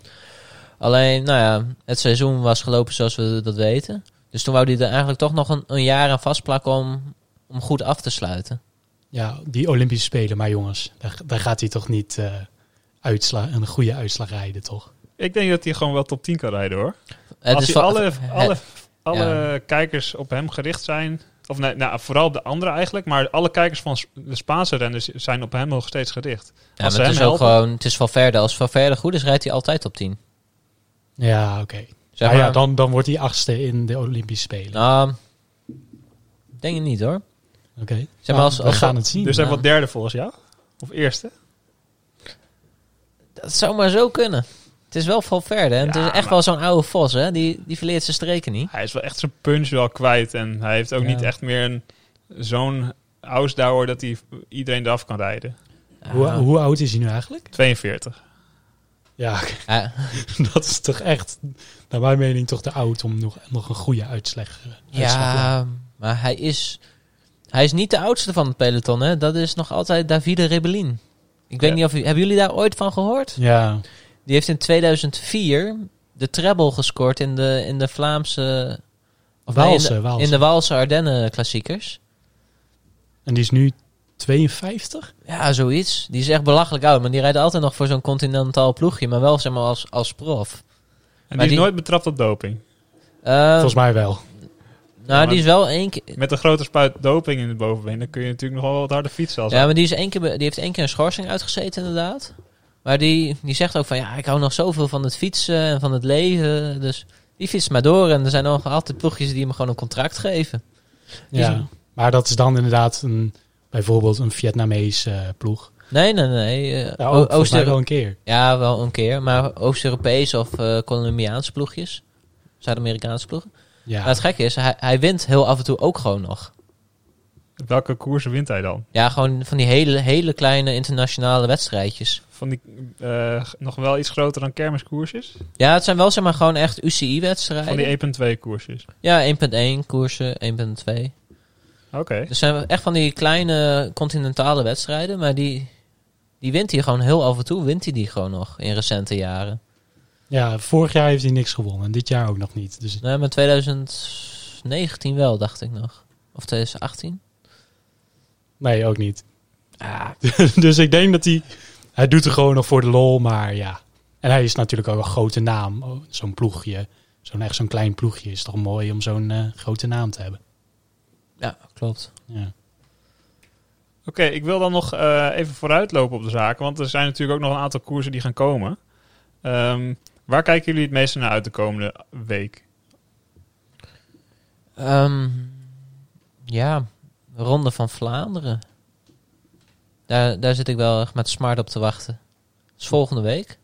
Alleen, nou ja, het seizoen was gelopen zoals we dat weten. Dus toen wou hij er eigenlijk toch nog een, een jaar aan vastplakken om, om goed af te sluiten. ja, die Olympische Spelen. Maar jongens, daar, daar gaat hij toch niet eh uitsla een goede uitslag rijden, toch? Ik denk dat hij gewoon wel top 10 kan rijden hoor. Het Als hij alle, het- alle, alle kijkers op hem gericht zijn. Of nee, nou, vooral op de andere eigenlijk. Maar alle kijkers van de Spaanse renners zijn op hem nog steeds gericht. Ja, maar Als het is ook helpen- gewoon, het is Valverde. Als Valverde goed is, rijdt hij altijd op 10. Ja, oké. Zeg Nou maar, ja, dan, dan wordt hij achtste in de Olympische Spelen. nou, denk je niet hoor. Oké. maar Nou, als- we als- gaan het zien. Dus hij Ja. wordt derde volgens jou? Of eerste? Dat zou maar zo kunnen. Het is wel Valverde. En het is echt maar- wel zo'n oude vos, hè? Die, die verleert zijn streken niet. Hij is wel echt zijn punch wel kwijt. En hij heeft ook Ja. niet echt meer een, zo'n ausdauer dat hij iedereen eraf kan rijden. Hoe, hoe oud is hij nu eigenlijk? 42. Ja, dat is toch echt, naar mijn mening, toch te oud om nog, nog een goede uitslag, uitslag te ja, maar hij is, hij is niet de oudste van het peloton, hè. Dat is nog altijd Davide Rebellin. Ik weet Ja. niet of... Hebben jullie daar ooit van gehoord? Ja, Die heeft in 2004 de treble gescoord in de, in de Vlaamse... Of nee, Waalse, in, de, Waalse. in de Waalse Ardennen klassiekers. en die is nu 52? Ja, zoiets. Die is echt belachelijk oud. Maar die rijdt altijd nog voor zo'n continentaal ploegje. Maar wel zeg maar als, als prof. En Maar die is die- nooit betrapt op doping. Eh, Volgens mij wel. nou, die is wel één keer... Met een grote spuit doping in het bovenbeen, dan kun je natuurlijk nog wel wat harder fietsen. Als Ja, maar die, is één keer, die heeft één keer een schorsing uitgezeten inderdaad. Maar die, die zegt ook van... Ja, ik hou nog zoveel van het fietsen en van het leven. Dus die fietst maar door. En er zijn nog altijd ploegjes die hem gewoon een contract geven. Ja, Dus- maar dat is dan inderdaad een, bijvoorbeeld een Vietnamees eh, ploeg. Nee, nee, nee. eh, Ja, ook Oost- wel een keer. Ja, wel een keer. Maar Oost-Europees of eh Colombiaanse ploegjes. Zuid-Amerikaanse ploegen. Ja, Maar het gekke is, hij, hij wint heel af en toe ook gewoon nog. Welke koersen wint hij dan? Ja, gewoon van die hele, hele kleine internationale wedstrijdjes. Van die eh, nog wel iets groter dan kermiskoersjes? Ja, het zijn wel zeg maar gewoon echt UCI-wedstrijden. Van die 1.2 koersjes. Ja, 1.1 koersen, 1.2. Oké. Dus zijn echt van die kleine continentale wedstrijden. Maar die, die wint hij gewoon heel af en toe. Wint hij die gewoon nog in recente jaren. ja, vorig jaar heeft hij niks gewonnen en dit jaar ook nog niet. Dus Nee, maar 2019 wel, dacht ik nog. Of 2018. nee, ook niet. Ah, dus ik denk dat hij... Hij doet er gewoon nog voor de lol, maar ja. En hij is natuurlijk ook een grote naam. Oh, Zo'n ploegje, zo'n echt zo'n klein ploegje is toch mooi om zo'n eh, grote naam te hebben. Ja, klopt. Ja. Oké, ik wil dan nog eh, even vooruitlopen op de zaken. Want er zijn natuurlijk ook nog een aantal koersen die gaan komen. Ehm, waar kijken jullie het meeste naar uit de komende week? Ehm, ja, Ronde van Vlaanderen. Daar, daar zit ik wel echt met smart op te wachten. Dat is volgende week.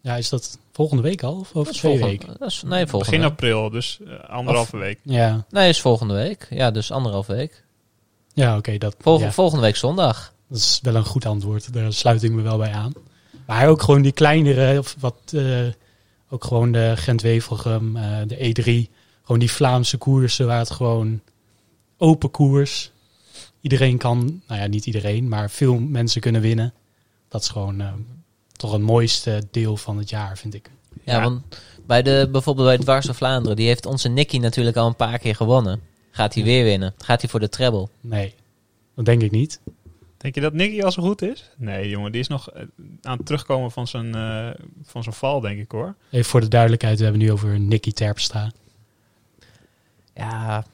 ja, is dat volgende week al of over twee volgende- weken? Dat is, nee, volgende Begin week. april, dus eh, anderhalve week. Ja, Nee, is volgende week. Ja, dus anderhalf week. ja oké, dat, Volg- ja, Volgende week zondag. dat is wel een goed antwoord. Daar sluit ik me wel bij aan. Maar ook gewoon die kleinere, of wat, eh, ook gewoon de Gent-Wevelgem, eh, de E3. Gewoon die Vlaamse koersen waar het gewoon open koers. Iedereen kan, nou ja, niet iedereen, maar veel mensen kunnen winnen. Dat is gewoon eh, toch het mooiste deel van het jaar, vind ik. Ja, Ja. want bij de, bijvoorbeeld bij Dwars door Vlaanderen, die heeft onze Nicky natuurlijk al een paar keer gewonnen. Gaat hij weer winnen? Gaat hij voor de treble? Nee, dat denk ik niet. Denk je dat Nicky al zo goed is? Nee, jongen, die is nog eh, aan het terugkomen van zijn, eh, van zijn val, denk ik hoor. Even voor de duidelijkheid, we hebben nu over Nicky Terpstra. Ja,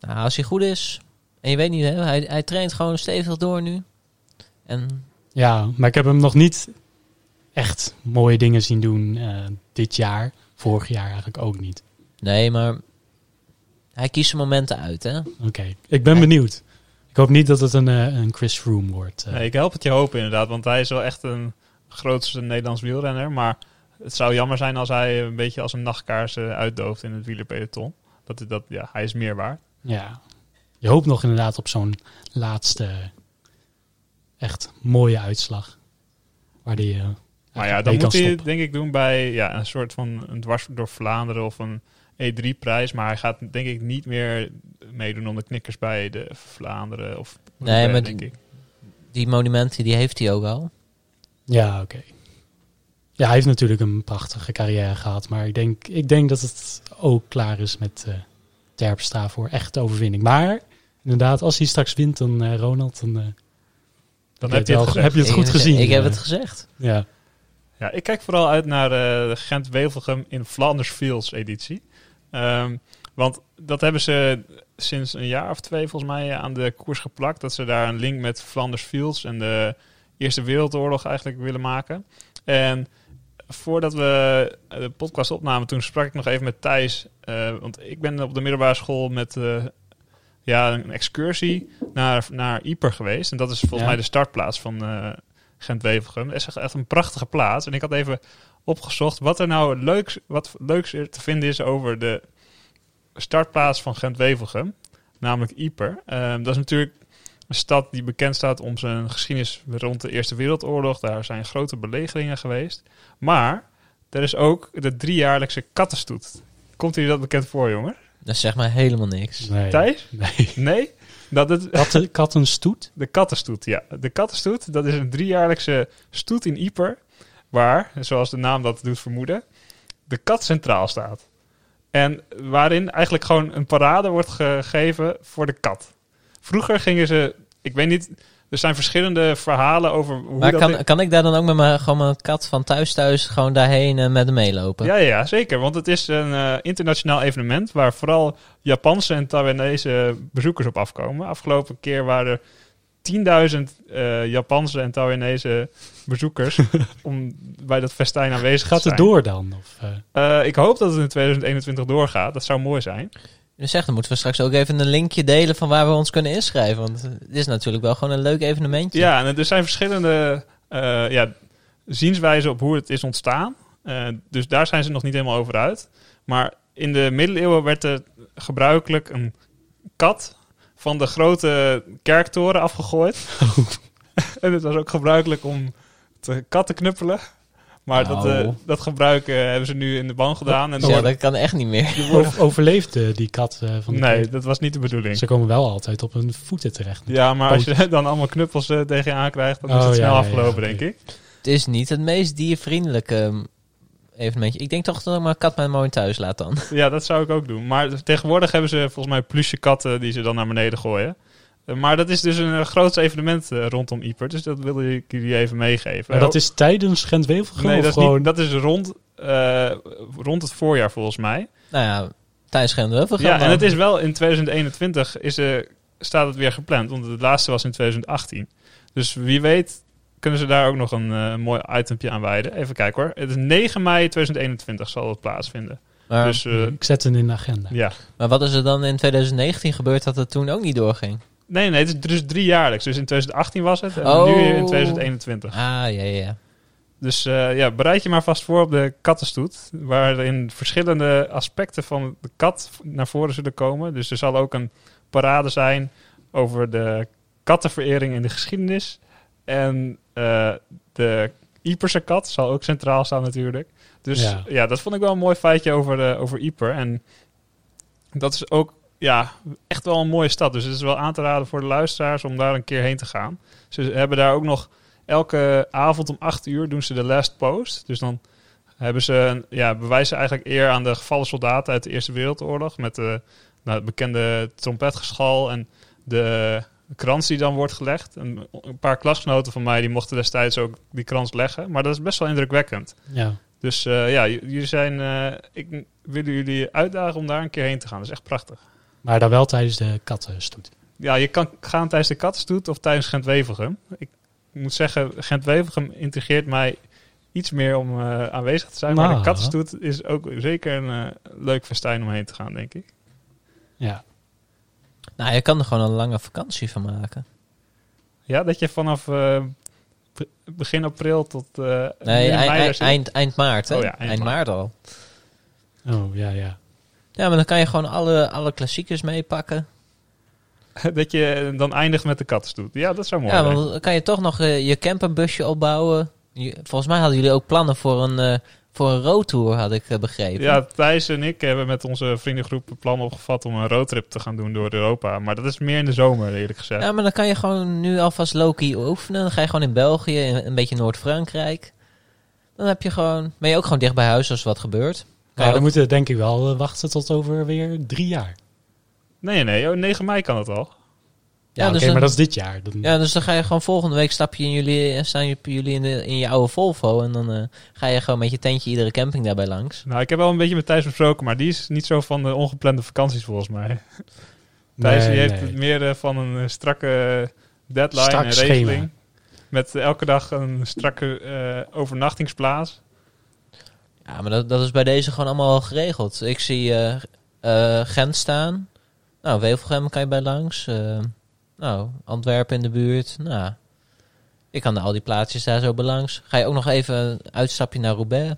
nou, als hij goed is. En je weet niet, hè, hij, hij traint gewoon stevig door nu. En Ja, maar ik heb hem nog niet echt mooie dingen zien doen eh, dit jaar. Vorig jaar eigenlijk ook niet. nee, maar hij kiest zijn momenten uit, hè? Oké, ik ben benieuwd. Ik hoop niet dat het een, eh, een Chris Froome wordt. eh. Nee, ik help het je hopen inderdaad, want hij is wel echt een grootste Nederlands wielrenner. Maar het zou jammer zijn als hij een beetje als een nachtkaars uitdooft in het wielerpeloton. Dat, dat, ja, hij is meer waard. Ja, je hoopt nog inderdaad op zo'n laatste echt mooie uitslag. Waar die eh, Maar ja, mee moet hij denk ik doen bij ja, een soort van een dwars door Vlaanderen of een E3-prijs. Maar hij gaat denk ik niet meer meedoen om de knikkers bij de Vlaanderen of Nee, maar denk die- ik. Die monumenten, die heeft hij ook al. Ja, oké. Ja, hij heeft natuurlijk een prachtige carrière gehad. Maar ik denk, ik denk dat het ook klaar is met eh Terpstra voor echte overwinning. Maar inderdaad, als hij straks wint, dan eh, Ronald, dan, eh, Dan heb je het heb je het goed Ik- gezien. Ik heb het gezegd. Ja, Ja, ik kijk vooral uit naar eh, de Gent-Wevelgem in Flanders Fields editie. Ehm, want dat hebben ze sinds een jaar of twee volgens mij aan de koers geplakt. Dat ze daar een link met Flanders Fields en de Eerste Wereldoorlog eigenlijk willen maken. En voordat we de podcast opnamen, toen sprak ik nog even met Thijs. eh, want ik ben op de middelbare school met eh, ja, een excursie naar, naar Yper geweest. En dat is volgens Ja. mij de startplaats van eh Gent-Wevelgem. Het is echt- een prachtige plaats. En ik had even opgezocht wat er nou leuks, wat leuks er te vinden is over de startplaats van Gent-Wevelgem. Namelijk Yper. Ehm, dat is natuurlijk Een stad die bekend staat om zijn geschiedenis rond de Eerste Wereldoorlog. Daar zijn grote belegeringen geweest. Maar er is ook de driejaarlijkse kattenstoet. Komt jullie dat bekend voor, jongen? Dat zegt mij helemaal niks. Nee. Thijs? Nee. Nee? Dat het, Katten, kattenstoet? de kattenstoet, ja. De kattenstoet, dat is een driejaarlijkse stoet in Ieper. Waar, zoals de naam dat doet vermoeden, de kat centraal staat. En waarin eigenlijk gewoon een parade wordt gegeven voor de kat. Vroeger gingen ze, ik weet niet, er zijn verschillende verhalen over hoe Maar dat... kan, kan ik daar dan ook met mijn, gewoon mijn kat van thuis thuis gewoon daarheen eh, met hem meelopen? Ja, ja, zeker. Want het is een eh, internationaal evenement waar vooral Japanse en Taiwanese bezoekers op afkomen. Afgelopen keer waren er 10.000 eh, Japanse en Taiwanese bezoekers om bij dat festijn aanwezig Gaat te het zijn. door dan? Of, ik hoop dat het in 2021 doorgaat. Dat zou mooi zijn. Dus zeg, dan moeten we straks ook even een linkje delen van waar we ons kunnen inschrijven. Want het is natuurlijk wel gewoon een leuk evenementje. Ja, en er zijn verschillende eh, ja, zienswijzen op hoe het is ontstaan. Eh, dus daar zijn ze nog niet helemaal over uit. Maar in de middeleeuwen werd er gebruikelijk een kat van de grote kerktoren afgegooid. en het was ook gebruikelijk om te katten knuppelen. Maar dat, Nou. eh, dat gebruik eh, hebben ze nu in de ban gedaan. En ja, dat kan echt niet meer. over- overleefde die kat eh, van de nee, dat was niet de bedoeling. Ze komen wel altijd op hun voeten terecht. Ja, maar als je dan allemaal knuppels tegen je aankrijgt, dan is Oh, het ja, snel afgelopen, ja, denk ik. Het is niet het meest diervriendelijke ehm, evenementje. Ik denk toch dat ik mijn kat maar mooi thuis laat dan. Ja, dat zou ik ook doen. Maar tegenwoordig hebben ze volgens mij plusje katten die ze dan naar beneden gooien. Eh, Maar dat is dus een uh, groot evenement eh, rondom Ieper. Dus dat wilde ik jullie even meegeven. Maar dat is tijdens Gent-Wevelgem nee, of dat is, gewoon... niet, dat is rond, eh, rond het voorjaar volgens mij. Nou ja, tijdens Gent-Wevelgem Ja, en dan. het is wel in 2021 is, eh, staat het weer gepland. Want het laatste was in 2018. Dus wie weet kunnen ze daar ook nog een eh, mooi itempje aan wijden. Even kijken hoor. Het is 9 mei 2021 zal het plaatsvinden. Maar, dus eh, Ik zet het in de agenda. ja. maar wat is er dan in 2019 gebeurd dat het toen ook niet doorging? Nee, nee, het is dus drie jaarlijks. Dus in 2018 was het en Oh. nu in 2021. Ah, ja, ja. Dus eh, ja, bereid je maar vast voor op de kattenstoet. Waarin verschillende aspecten van de kat naar voren zullen komen. Dus er zal ook een parade zijn over de kattenverering in de geschiedenis. En eh, de Ieperse kat zal ook centraal staan natuurlijk. Dus ja. Ja. dat vond ik wel een mooi feitje over, eh, over Ieper. En dat is ook ja, echt wel een mooie stad. Dus het is wel aan te raden voor de luisteraars om daar een keer heen te gaan. Ze hebben daar ook nog elke avond om 8 uur doen ze de last post. Dus dan hebben ze, een- ja, bewijzen eigenlijk eer aan de gevallen soldaten uit de Eerste Wereldoorlog. Met de, nou, het bekende trompetgeschal en de krans die dan wordt gelegd. En een paar klasgenoten van mij die mochten destijds ook die krans leggen. Maar dat is best wel indrukwekkend. Ja. Dus eh, ja, jullie zijn, eh, ik wil jullie uitdagen om daar een keer heen te gaan. Dat is echt prachtig. Maar dan wel tijdens de kattenstoet. Ja, je kan gaan tijdens de Kattenstoet of tijdens Gent-Wevelgem. Ik moet zeggen, Gent-Wevelgem integreert mij iets meer om eh, aanwezig te zijn. Maar de Nou. Kattenstoet is ook zeker een eh, leuk festijn om heen te gaan, denk ik. Ja. Nou, je kan er gewoon een lange vakantie van maken. Ja, dat je vanaf eh, be- begin april tot eh Nee, eind, eind, eind maart, hè? Oh ja, eind eind maart. maart al. Oh, ja, ja. Ja, maar dan kan je gewoon alle, alle klassiekers meepakken. dat je dan eindigt met de Kattenstoet. Ja, dat zou mooi Ja, zijn. want dan kan je toch nog eh, je camperbusje opbouwen. Je- volgens mij hadden jullie ook plannen voor een, eh voor een roadtour, had ik eh, begrepen. Ja, Thijs en ik hebben met onze vriendengroep een plan opgevat om een roadtrip te gaan doen door Europa. Maar dat is meer in de zomer, eerlijk gezegd. Ja, maar dan kan je gewoon nu alvast Loki oefenen. Dan ga je gewoon in België, in een beetje Noord-Frankrijk. Dan heb je gewoon, ben je ook gewoon dicht bij huis als er wat gebeurt. Maar je dan moeten we denk ik wel eh, wachten tot over weer drie jaar. Nee, nee, oh, 9 mei kan het al. Ja, Ja, oké, dus dan- maar dat is dit jaar. Dan, Ja, dus dan ga je gewoon volgende week stap je in jullie, eh, staan je- jullie in, de, in je oude Volvo. En dan eh, ga je gewoon met je tentje iedere camping daarbij langs. Nou, ik heb wel een beetje met Thijs besproken, maar die is niet zo van de ongeplande vakanties volgens mij. Thijs Nee, die heeft nee. meer van een strakke deadline Strak en schema. regeling. Met elke dag een strakke eh, overnachtingsplaats. Ja, maar dat, dat is bij deze gewoon allemaal al geregeld. Ik zie eh, eh, Gent staan. Nou, Wevelgem kan je bij langs. Eh, nou, Antwerpen in de buurt. Nou, ik kan al die plaatsjes daar zo bij langs. Ga je ook nog even een uitstapje naar Roubaix?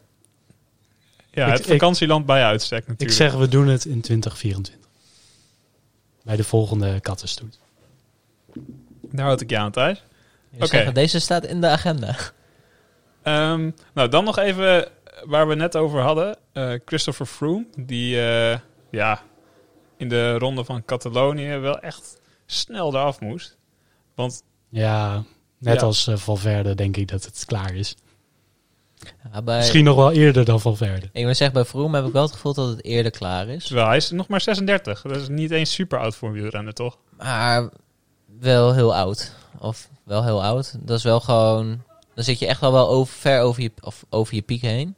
Ja, Ik- het ik- vakantieland bij uitstek ik natuurlijk. zeg, we doen het in 2024. Bij de volgende kattenstoet. Daar houd ik je aan, Thijs. Ik Oké. Deze staat in de agenda. Ehm, nou, dan nog even waar we net over hadden. Eh, Christopher Froome, die eh, ja, in de ronde van Catalonië wel echt snel eraf moest. Want Ja, net Ja. als eh, Valverde denk ik dat het klaar is. Ja, bij, Misschien nog wel eerder dan Valverde. Ik moet zeggen, bij Vroom heb ik wel het gevoel dat het eerder klaar is. terwijl hij is nog maar 36. Dat is niet eens super oud voor een wielrenner, toch? Maar wel heel oud. Of wel heel oud. Dat is wel gewoon... Dan zit je echt wel wel over, ver over je, of over je piek heen.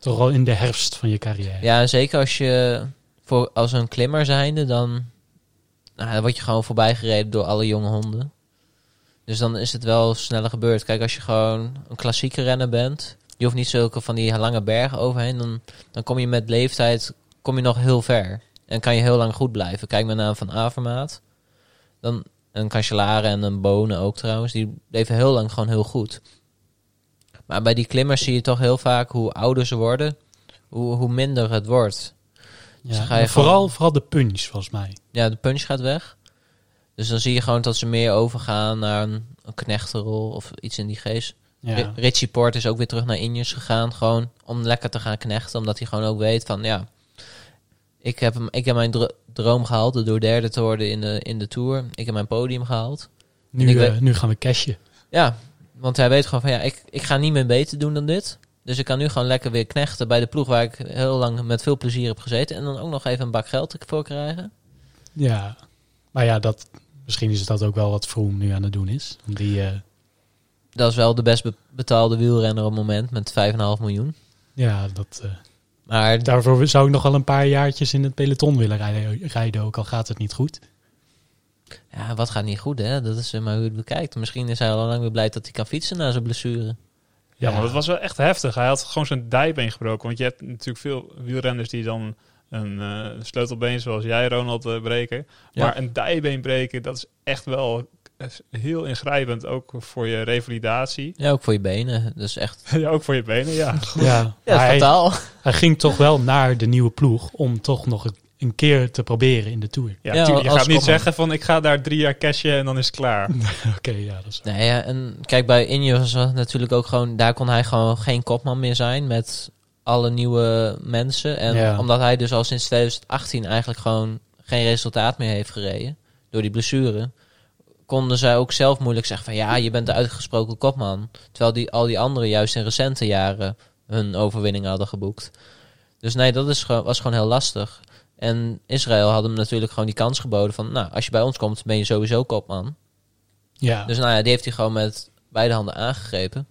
Toch wel in de herfst van je carrière. Ja, zeker als je voor, als een klimmer zijnde, dan, nou, word je gewoon voorbij gereden door alle jonge honden. Dus dan is het wel sneller gebeurd. Kijk, als je gewoon een klassieke renner bent, je hoeft niet zulke van die lange bergen overheen, dan, dan kom je met leeftijd kom je nog heel ver. En kan je heel lang goed blijven. Kijk met name van Avermaat. Dan een Cancellara en een Bonen ook trouwens. Die bleven heel lang gewoon heel goed. Maar bij die klimmers zie je toch heel vaak hoe ouder ze worden, hoe, hoe minder het wordt. Ja, Dus ga je maar vooral, gewoon- vooral de punch, volgens mij. Ja, de punch gaat weg. Dus dan zie je gewoon dat ze meer overgaan naar een, een knechtenrol of iets in die geest. Ja. Ri- Richie Port is ook weer terug naar Injes gegaan, gewoon om lekker te gaan knechten. Omdat hij gewoon ook weet van, ja, ik heb, hem, ik heb mijn dro- droom gehaald door derde te worden in de, in de Tour. Ik heb mijn podium gehaald. Nu, eh, weet- nu gaan we cashen. Ja, want hij weet gewoon van, ja, ik, ik ga niet meer beter doen dan dit. Dus ik kan nu gewoon lekker weer knechten bij de ploeg waar ik heel lang met veel plezier heb gezeten. En dan ook nog even een bak geld voor krijgen. Ja, maar ja, dat, misschien is dat ook wel wat Froome nu aan het doen is. Die, eh, Dat is wel de best be- betaalde wielrenner op het moment met 5,5 miljoen. ja, dat, eh, Maar daarvoor zou ik nog wel een paar jaartjes in het peloton willen rijden, rijden ook al gaat het niet goed. Ja, wat gaat niet goed, hè? Dat is eh, maar hoe je het bekijkt. Misschien is hij al lang weer blij dat hij kan fietsen na zijn blessure. Ja, maar dat was wel echt heftig. Hij had gewoon zijn dijbeen gebroken. Want je hebt natuurlijk veel wielrenners die dan een eh, sleutelbeen, zoals jij, Ronald, eh, breken. Ja. Maar een dijbeen breken, dat is echt wel heel ingrijpend. Ook voor je revalidatie. Ja, ook voor je benen. Dus echt ja, ook voor je benen, ja. Ja, hij, fataal. hij ging toch wel naar de nieuwe ploeg om toch nog een- keer te proberen in de Tour. Ja, Ja, tuurlijk, je gaat niet zeggen van ik ga daar drie jaar cashen en dan is het klaar. Oké, ja, dat is... Nee, ja, en kijk, bij Ineos was natuurlijk ook gewoon... Daar kon hij gewoon geen kopman meer zijn met alle nieuwe mensen. En Ja. omdat hij dus al sinds 2018 eigenlijk gewoon geen resultaat meer heeft gereden... door die blessure... konden zij ook zelf moeilijk zeggen van... ja, je bent de uitgesproken kopman. Terwijl die, al die anderen juist in recente jaren hun overwinning hadden geboekt. Dus nee, dat is gewoon, was gewoon heel lastig. En Israël had hem natuurlijk gewoon die kans geboden van... nou, als je bij ons komt, ben je sowieso kopman. Ja, Dus nou ja, die heeft hij gewoon met beide handen aangegrepen.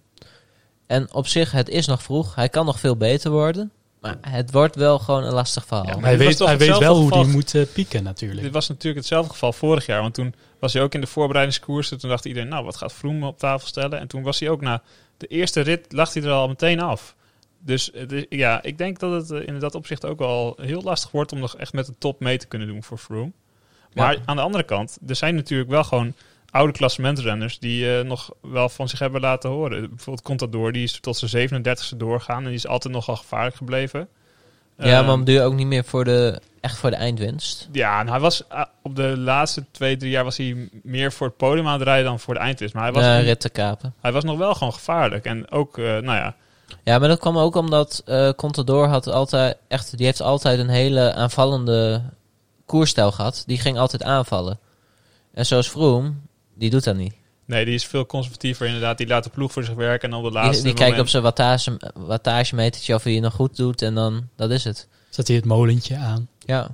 En op zich, het is nog vroeg. Hij kan nog veel beter worden. Maar het wordt wel gewoon een lastig verhaal. Ja, maar hij weet, toch hij weet wel hoe hij moet eh, pieken natuurlijk. Dit was natuurlijk hetzelfde geval vorig jaar. Want toen was hij ook in de voorbereidingskoersen. Toen dacht iedereen, nou, wat gaat Vroom op tafel stellen? En toen was hij ook na de eerste rit, lag hij er al meteen af. Dus ja, ik denk dat het eh, in dat opzicht ook wel heel lastig wordt... om nog echt met de top mee te kunnen doen voor Froome. Maar Ja. aan de andere kant, er zijn natuurlijk wel gewoon oude klassementrenners... die eh, nog wel van zich hebben laten horen. Bijvoorbeeld Contador, die is tot zijn 37e doorgaan... en die is altijd nogal gevaarlijk gebleven. ja, Eh, maar doe je ook niet meer voor de, echt voor de eindwinst. ja, en hij was op de laatste twee, drie jaar was hij meer voor het podium aan het rijden dan voor de eindwinst. Maar hij was, kapen. hij was nog wel gewoon gevaarlijk. En ook, eh, nou ja, Ja, maar dat kwam ook omdat eh Contador had altijd echt, die heeft altijd een hele aanvallende koerstijl gehad. Die ging altijd aanvallen. En zoals Froome, die doet dat niet. nee, die is veel conservatiever inderdaad. Die laat de ploeg voor zich werken en op de laatste Die, die kijkt op zijn wattage, wattagemetertje of hij het nog goed doet en dan, dat is het. Zet hij het molentje aan. Ja.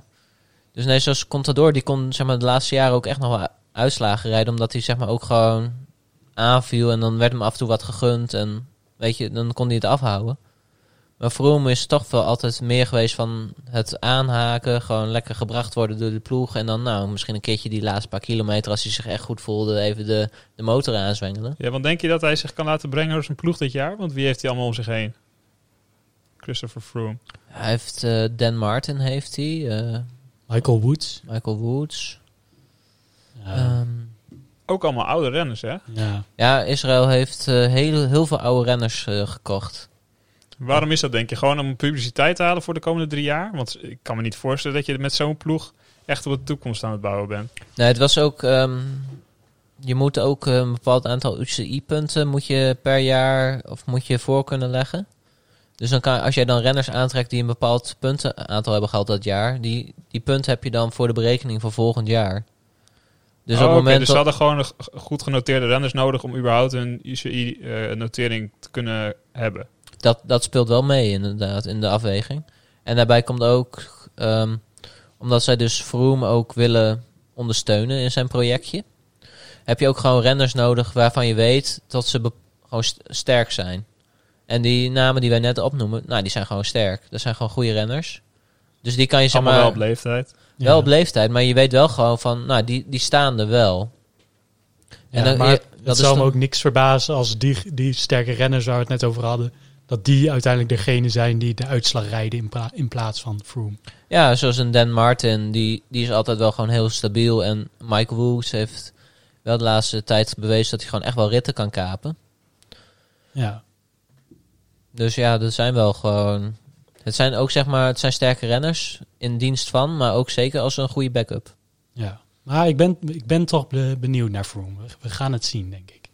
Dus nee, zoals Contador, die kon zeg maar, de laatste jaren ook echt nog wel uitslagen rijden. Omdat hij zeg maar, ook gewoon aanviel. En dan werd hem af en toe wat gegund. En weet je, dan kon hij het afhouden. Maar Froome is toch wel altijd meer geweest van het aanhaken. Gewoon lekker gebracht worden door de ploeg. En dan nou, misschien een keertje die laatste paar kilometer, als hij zich echt goed voelde, even de, de motor aanzwengelen. Ja, want denk je dat hij zich kan laten brengen door zijn ploeg dit jaar? Want wie heeft hij allemaal om zich heen? Christopher Froome. Hij heeft eh, Dan Martin, heeft hij. eh, Michael Woods. Michael Woods. Ook allemaal oude renners, hè? ja. Ja, Israël heeft eh, heel, heel veel oude renners eh, gekocht. Waarom is dat, denk je? Gewoon om publiciteit te halen voor de komende drie jaar? Want ik kan me niet voorstellen dat je met zo'n ploeg echt op de toekomst aan het bouwen bent. Nee, het was ook... ehm, je moet ook eh, een bepaald aantal UCI-punten moet je per jaar of moet je voor kunnen leggen. Dus dan kan, als jij dan renners aantrekt die een bepaald puntenaantal hebben gehaald dat jaar, die, die punten heb je dan voor de berekening van volgend jaar. Dus Oh, op het oké, moment dus ze hadden gewoon goed genoteerde renners nodig om überhaupt een UCI-notering te kunnen hebben. dat, dat speelt wel mee inderdaad in de afweging. En daarbij komt ook, ehm, omdat zij dus Vroom ook willen ondersteunen in zijn projectje, heb je ook gewoon renners nodig waarvan je weet dat ze gewoon st- sterk zijn. En die namen die wij net opnoemen, nou die zijn gewoon sterk. Dat zijn gewoon goede renners. Dus die kan je zeg Allemaal maar wel op leeftijd. Wel op leeftijd, maar je weet wel gewoon van, nou die, die staan er wel. Ja, En dan- maar je- het dat is zal me ook niks verbazen als die, die sterke renners waar we het net over hadden, dat die uiteindelijk degene zijn die de uitslag rijden in, pla- in plaats van Froome. Ja, zoals een Dan Martin, die, die is altijd wel gewoon heel stabiel. En Mike Woods heeft wel de laatste tijd bewezen dat hij gewoon echt wel ritten kan kapen. Ja, Dus ja, dat zijn wel gewoon... Het zijn ook zeg maar, het zijn sterke renners in dienst van, maar ook zeker als een goede backup. ja. Maar ik ben, ik ben toch be- benieuwd naar Froome. We- gaan het zien, denk ik.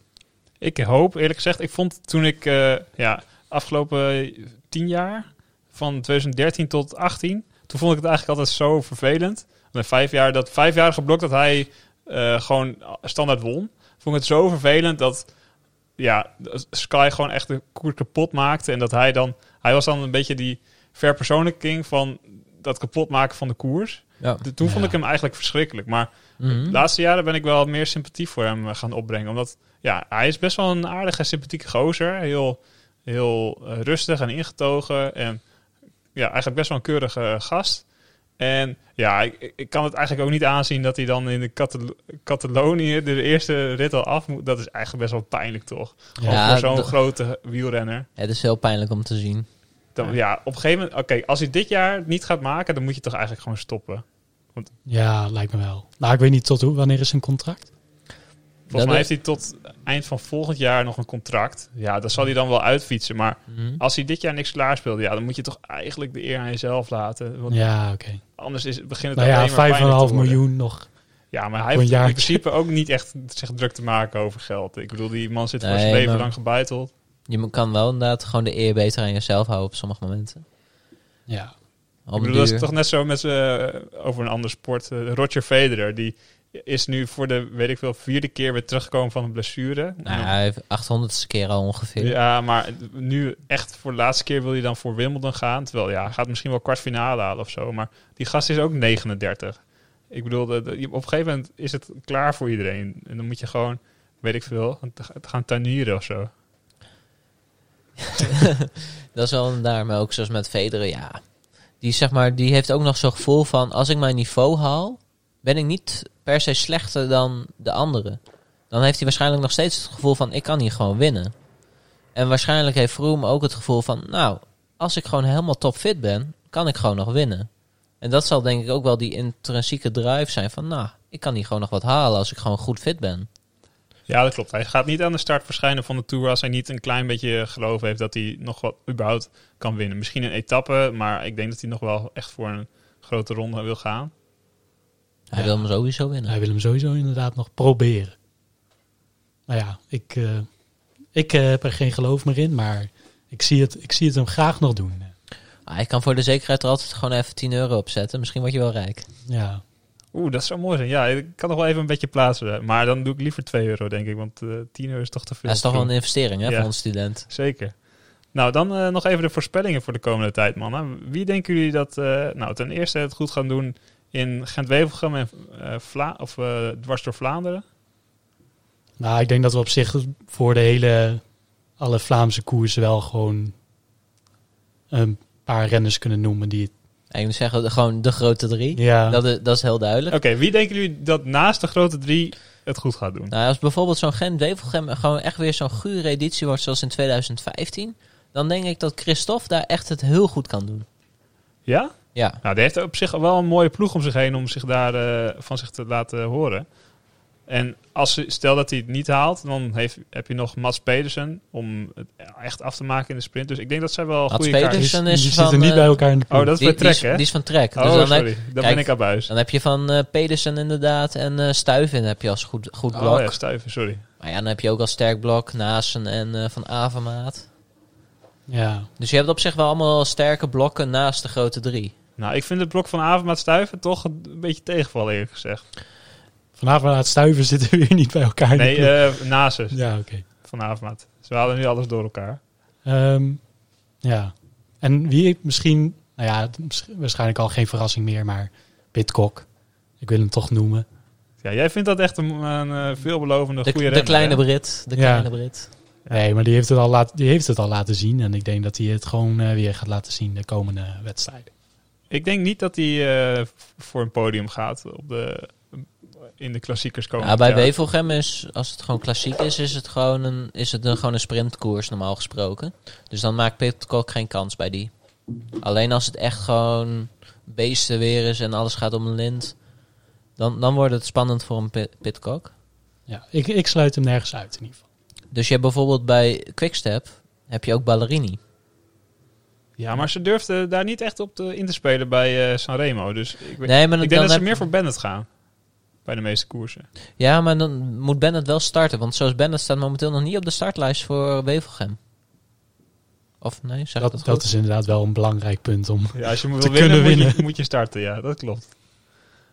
Ik hoop, eerlijk gezegd, ik vond toen ik eh, ja, afgelopen tien jaar, van 2013 tot 18, toen vond ik het eigenlijk altijd zo vervelend. Met vijf jaar, dat vijfjarige blok dat hij eh, gewoon standaard won, vond ik het zo vervelend dat ja, Sky gewoon echt de koers kapot maakte. En dat hij dan, hij was dan een beetje die verpersoonlijking van dat kapot maken van de koers. Ja. De- Toen vond ik hem eigenlijk verschrikkelijk. Maar Mhm. de laatste jaren ben ik wel meer sympathie voor hem eh, gaan opbrengen. Omdat ja, hij is best wel een aardige, sympathieke gozer. Heel, heel eh, rustig en ingetogen. En ja, eigenlijk best wel een keurige eh, gast. En ja, ik, ik kan het eigenlijk ook niet aanzien dat hij dan in de Catal- Catalonië de eerste rit al af moet. Dat is eigenlijk best wel pijnlijk, toch? Gewoon Ja, voor zo'n grote wielrenner. Het is heel pijnlijk om te zien. Dan, ja, op een gegeven moment... Oké, als hij dit jaar niet gaat maken, dan moet je toch eigenlijk gewoon stoppen. Ja, lijkt me wel. Nou, ik weet niet tot hoe. Wanneer is zijn contract? Volgens Ja, mij heeft hij tot eind van volgend jaar nog een contract. Ja, dat zal hij dan wel uitfietsen. Maar Mhm. als hij dit jaar niks klaarspeelt, ja, dan moet je toch eigenlijk de eer aan jezelf laten. Want Ja, oké. anders is, begint het Nou ja, alleen maar pijnlijk 5,5 te worden. miljoen nog. Ja, maar hij heeft in principe ook niet echt zich druk te maken over geld. Ik bedoel, die man zit voor zijn leven lang gebeiteld. Je kan wel inderdaad gewoon de eer beter aan jezelf houden op sommige momenten. Ja. Ik bedoel, dat is toch net zo met z'n- over een ander sport. eh, Roger Federer, die is nu voor de, weet ik veel, vierde keer weer teruggekomen van een blessure. Nou, hij heeft 800ste keer al ongeveer. Ja, maar nu echt voor de laatste keer wil hij dan voor Wimbledon gaan. Terwijl ja, hij gaat misschien wel kwartfinale halen of zo. Maar die gast is ook 39. Ik bedoel, de- de- op een gegeven moment is het klaar voor iedereen. En dan moet je gewoon, weet ik veel, gaan- gaan tuinieren of zo. Dat is wel een daar, maar ook zoals met Federer, ja. Die, zeg maar, die heeft ook nog zo'n gevoel van, als ik mijn niveau haal, ben ik niet per se slechter dan de anderen. Dan heeft hij waarschijnlijk nog steeds het gevoel van, ik kan hier gewoon winnen. En waarschijnlijk heeft Vroom ook het gevoel van, nou, als ik gewoon helemaal topfit ben, kan ik gewoon nog winnen. En dat zal denk ik ook wel die intrinsieke drive zijn van, nou, ik kan hier gewoon nog wat halen als ik gewoon goed fit ben. Ja, dat klopt. Hij gaat niet aan de start verschijnen van de Tour als hij niet een klein beetje geloof heeft dat hij nog wat überhaupt kan winnen. Misschien een etappe, maar ik denk dat hij nog wel echt voor een grote ronde wil gaan. Hij Ja. wil hem sowieso winnen. Hij wil hem sowieso inderdaad nog proberen. Nou ja, ik, eh, ik eh, heb er geen geloof meer in, maar ik zie het, ik zie het hem graag nog doen. Ah, ik kan voor de zekerheid er altijd gewoon even 10 euro opzetten. Misschien word je wel rijk. Ja, Oeh, dat zou mooi zijn. Ja, ik kan nog wel even een beetje plaatsen. Maar dan doe ik liever 2 euro, denk ik. Want eh 10 euro is toch te veel. Dat is toch wel een investering hè, Ja. voor ons student. Zeker. Nou, dan eh, nog even de voorspellingen voor de komende tijd, mannen. Wie denken jullie dat eh, nou, ten eerste het goed gaan doen in Gent-Wevelgem en eh, Vla of eh, dwars door Vlaanderen? nou ik denk dat we op zich voor de hele, alle Vlaamse koersen wel gewoon een paar renners kunnen noemen die het, En ik moet zeggen, gewoon de grote drie. ja, Dat, is, dat is heel duidelijk. Oké, wie denken jullie dat naast de grote drie het goed gaat doen? Nou, als bijvoorbeeld zo'n Gent-Wevelgem gewoon echt weer zo'n gure editie wordt zoals in 2015... dan denk ik dat Christophe daar echt het heel goed kan doen. Ja? Ja, Nou, die heeft op zich wel een mooie ploeg om zich heen om zich daar eh, van zich te laten horen. En als stel dat hij het niet haalt, dan heeft, heb je nog Mats Pedersen om het echt af te maken in de sprint. Dus ik denk dat zij wel Mats goede Pedersen Die, is die van, zitten niet eh, bij elkaar in de Oh, ploeg. dat is Die, bij Trek, hè? die is van Trek. Oh, dus dan, heb, sorry. Dan kijk, ben ik aan buis. dan heb je van eh, Pedersen inderdaad en eh Stuyven heb je als goed, goed blok. Oh ja, stuiven, sorry. Maar ja, dan heb je ook als sterk blok Naasten en eh, Van Avermaat. Ja, Dus je hebt op zich wel allemaal sterke blokken naast de grote drie. Nou, ik vind het blok van Avermaat stuiven toch een beetje tegenvallen, eerlijk gezegd. Vanavond aan het stuiven zitten we weer niet bij elkaar. de Nee, ploeg. eh naast ze ja, oké. van Avermaat. Ze halen nu alles door elkaar. Ehm, ja. En wie misschien, nou ja, waarschijnlijk al geen verrassing meer, maar Pitcock. Ik wil hem toch noemen. Ja, jij vindt dat echt een, een eh, veelbelovende De, goede de renner, kleine hè? Brit. De Ja. kleine Brit. Nee, maar die heeft, het al laat, die heeft het al laten zien. En ik denk dat hij het gewoon eh, weer gaat laten zien de komende wedstrijden. Ik denk niet dat hij eh, voor een podium gaat op de, in de klassiekers komen. Ja, bij Wevelgem is, als het gewoon klassiek is, is het gewoon een, is het een, gewoon een sprintkoers normaal gesproken. Dus dan maakt Pitcock geen kans bij die. Alleen als het echt gewoon beesten weer is en alles gaat om een lint, dan, dan wordt het spannend voor een Pit- Pitcock. Ja, ik, ik sluit hem nergens uit in ieder geval. Dus je hebt bijvoorbeeld bij Quickstep, heb je ook Ballerini. Ja, maar ze durfden daar niet echt op te, in te spelen bij eh, Sanremo. Dus ik, weet- Nee, maar ik dan denk dat ze meer voor Bennett gaan. Bij de meeste koersen. Ja, maar dan moet Bennett wel starten. Want zoals Bennett staat momenteel nog niet op de startlijst voor Wevelgem. Of nee, zeg ik Dat, dat, dat goed? is inderdaad wel een belangrijk punt om. Ja, als je moet Te winnen, kunnen moet je, winnen. moet je starten. Ja, dat klopt.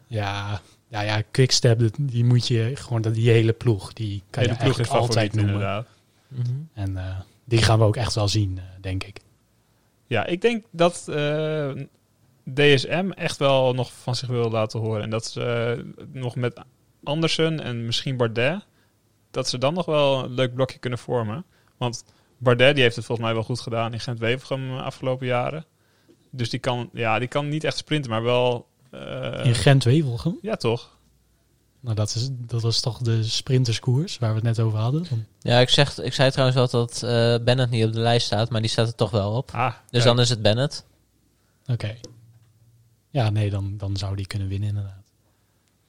Ja, ja, ja Quickstep, die moet je gewoon, dat- die hele ploeg, die kan Nee, je de ploeg is eigenlijk altijd noemen. inderdaad. Mhm. En eh, die gaan we ook echt wel zien, eh, denk ik. Ja, ik denk dat eh, DSM echt wel nog van zich wil laten horen. En dat ze eh, nog met Andersen en misschien Bardet... dat ze dan nog wel een leuk blokje kunnen vormen. Want Bardet die heeft het volgens mij wel goed gedaan in Gent-Wevelgem de afgelopen jaren. Dus die kan, ja, die kan niet echt sprinten, maar wel... eh, In Gent-Wevelgem, ja, toch? Nou dat, is, dat was toch de sprinterskoers waar we het net over hadden. Ja, ik, zeg, ik zei trouwens wel dat eh Bennett niet op de lijst staat, maar die staat er toch wel op. Ah, Dus kijk. dan is het Bennett. Oké. Ja, nee, dan, dan zou die kunnen winnen inderdaad.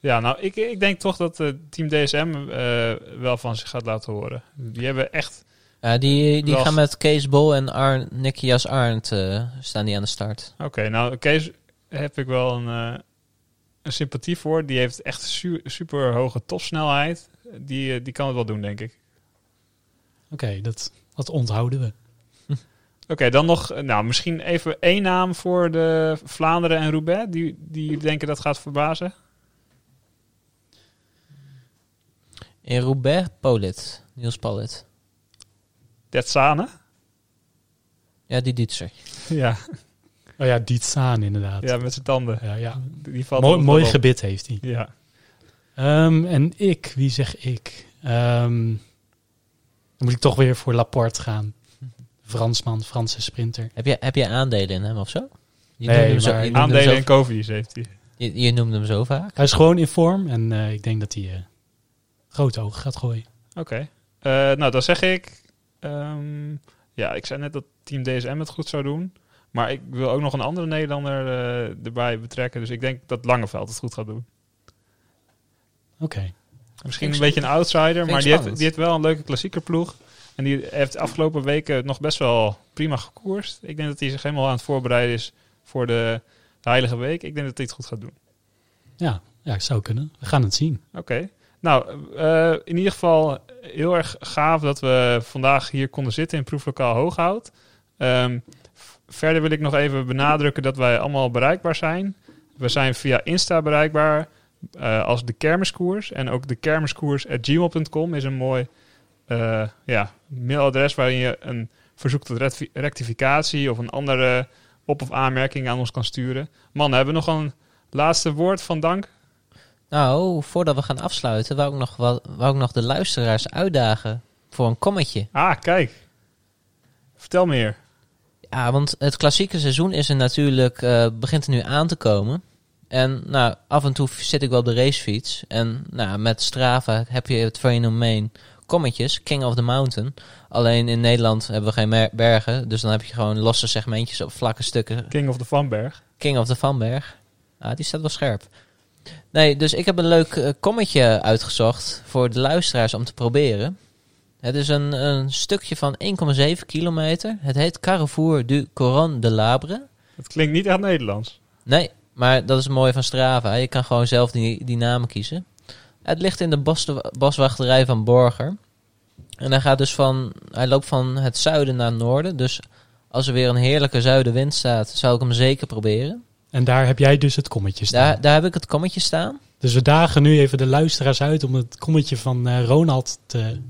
Ja, nou, ik, ik denk toch dat eh, team DSM eh, wel van zich gaat laten horen. Die hebben echt... Ja, die die Wel- gaan met Kees Bol en Arn, Nikias Arndt eh, staan die aan de start. Oké, nou, Kees heb ik wel een, eh, een sympathie voor. Die heeft echt su- super hoge topsnelheid. Die, eh, die kan het wel doen, denk ik. Oké, dat, dat onthouden we. Oké, dan nog, eh, nou, misschien even één naam voor de Vlaanderen en Roubaix. Die, die denken dat gaat verbazen. In Roubaix, Polit. Niels Polit. Detsane. Ja, die Duitser. Ja, Oh ja, Dietzaan inderdaad. ja, met zijn tanden. ja, ja. Die valt Mooi, mooi gebit heeft hij. Ja. Ehm, en ik, wie zeg ik? Ehm, dan moet ik toch weer voor Laporte gaan. Fransman, Franse sprinter. Heb je, heb je aandelen in hem of zo? Je Nee, hem zo, maar je noemde hem Aandelen zo, en Covies heeft hij. je, je noemde hem zo vaak. Hij is gewoon in vorm en eh, ik denk dat hij eh, grote ogen gaat gooien. Oké. Eh, nou, dan zeg ik... ehm, ja, ik zei net dat Team DSM het goed zou doen. Maar ik wil ook nog een andere Nederlander eh, erbij betrekken. Dus ik denk dat Langeveld het goed gaat doen. Oké. Misschien ik een beetje een outsider, maar die heeft, die heeft wel een leuke klassieke ploeg. En die heeft de afgelopen weken nog best wel prima gekoerst. Ik denk dat hij zich helemaal aan het voorbereiden is voor de, de Heilige Week. Ik denk dat hij het goed gaat doen. Ja, ja, zou kunnen. We gaan het zien. Oké. Nou, eh, in ieder geval heel erg gaaf dat we vandaag hier konden zitten in proeflokaal Hooghout. Ehm, v- verder wil ik nog even benadrukken dat wij allemaal bereikbaar zijn. We zijn via Insta bereikbaar eh, als de kermiskoers. En ook de kermiskoers.gmail.com is een mooi eh, ja, mailadres waarin je een verzoek tot recti- rectificatie of een andere op- of aanmerking aan ons kan sturen. Man, hebben we nog een laatste woord van dank? Nou, voordat we gaan afsluiten, wou ik nog, wou ik nog de luisteraars uitdagen voor een kommetje. Ah, kijk. Vertel meer. Ja, want het klassieke seizoen is er natuurlijk, eh, begint er nu aan te komen. En nou, af en toe zit ik wel op de racefiets. En nou, met Strava heb je het fenomeen kommetjes, King of the Mountain. Alleen in Nederland hebben we geen bergen, dus dan heb je gewoon losse segmentjes op vlakke stukken. King of the Vanberg. King of the Vanberg. Ah, die staat wel scherp. Nee, dus ik heb een leuk eh, kommetje uitgezocht voor de luisteraars om te proberen. Het is een, een stukje van 1,7 kilometer. Het heet Carrefour du Coron de Labre. Het klinkt niet echt Nederlands. Nee, maar dat is mooi van Strava. Je kan gewoon zelf die, die namen kiezen. Het ligt in de bos, boswachterij van Borger. En hij gaat dus van, hij loopt van het zuiden naar het noorden. Dus als er weer een heerlijke zuidenwind staat, zou ik hem zeker proberen. En daar heb jij dus het kommetje staan. Daar, daar heb ik het kommetje staan. Dus we dagen nu even de luisteraars uit om het kommetje van eh, Ronald te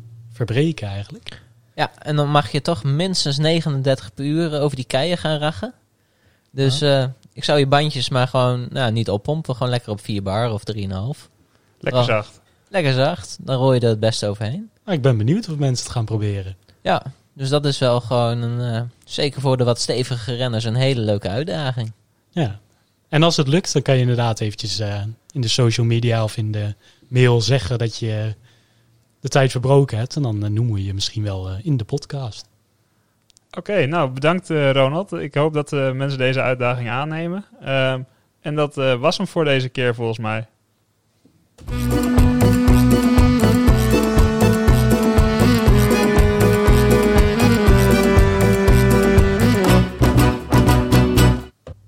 verbreken eigenlijk. Ja, en dan mag je toch minstens 39 per uur over die keien gaan rachen. Dus eh, ik zou je bandjes maar gewoon nou, niet oppompen. Gewoon lekker op 4 bar of 3,5. Lekker Oh. zacht. Lekker zacht. Dan rooi je er het beste overheen. Maar ik ben benieuwd of mensen het gaan proberen. Ja, dus dat is wel gewoon een... eh, zeker voor de wat stevige renners een hele leuke uitdaging. Ja. En als het lukt, dan kan je inderdaad eventjes eh, in de social media of in de mail zeggen dat je de tijd verbroken hebt. En dan eh, noemen we je misschien wel eh, in de podcast. Oké, nou bedankt eh, Ronald. Ik hoop dat mensen deze uitdaging aannemen. Ehm, en dat was hem voor deze keer volgens mij.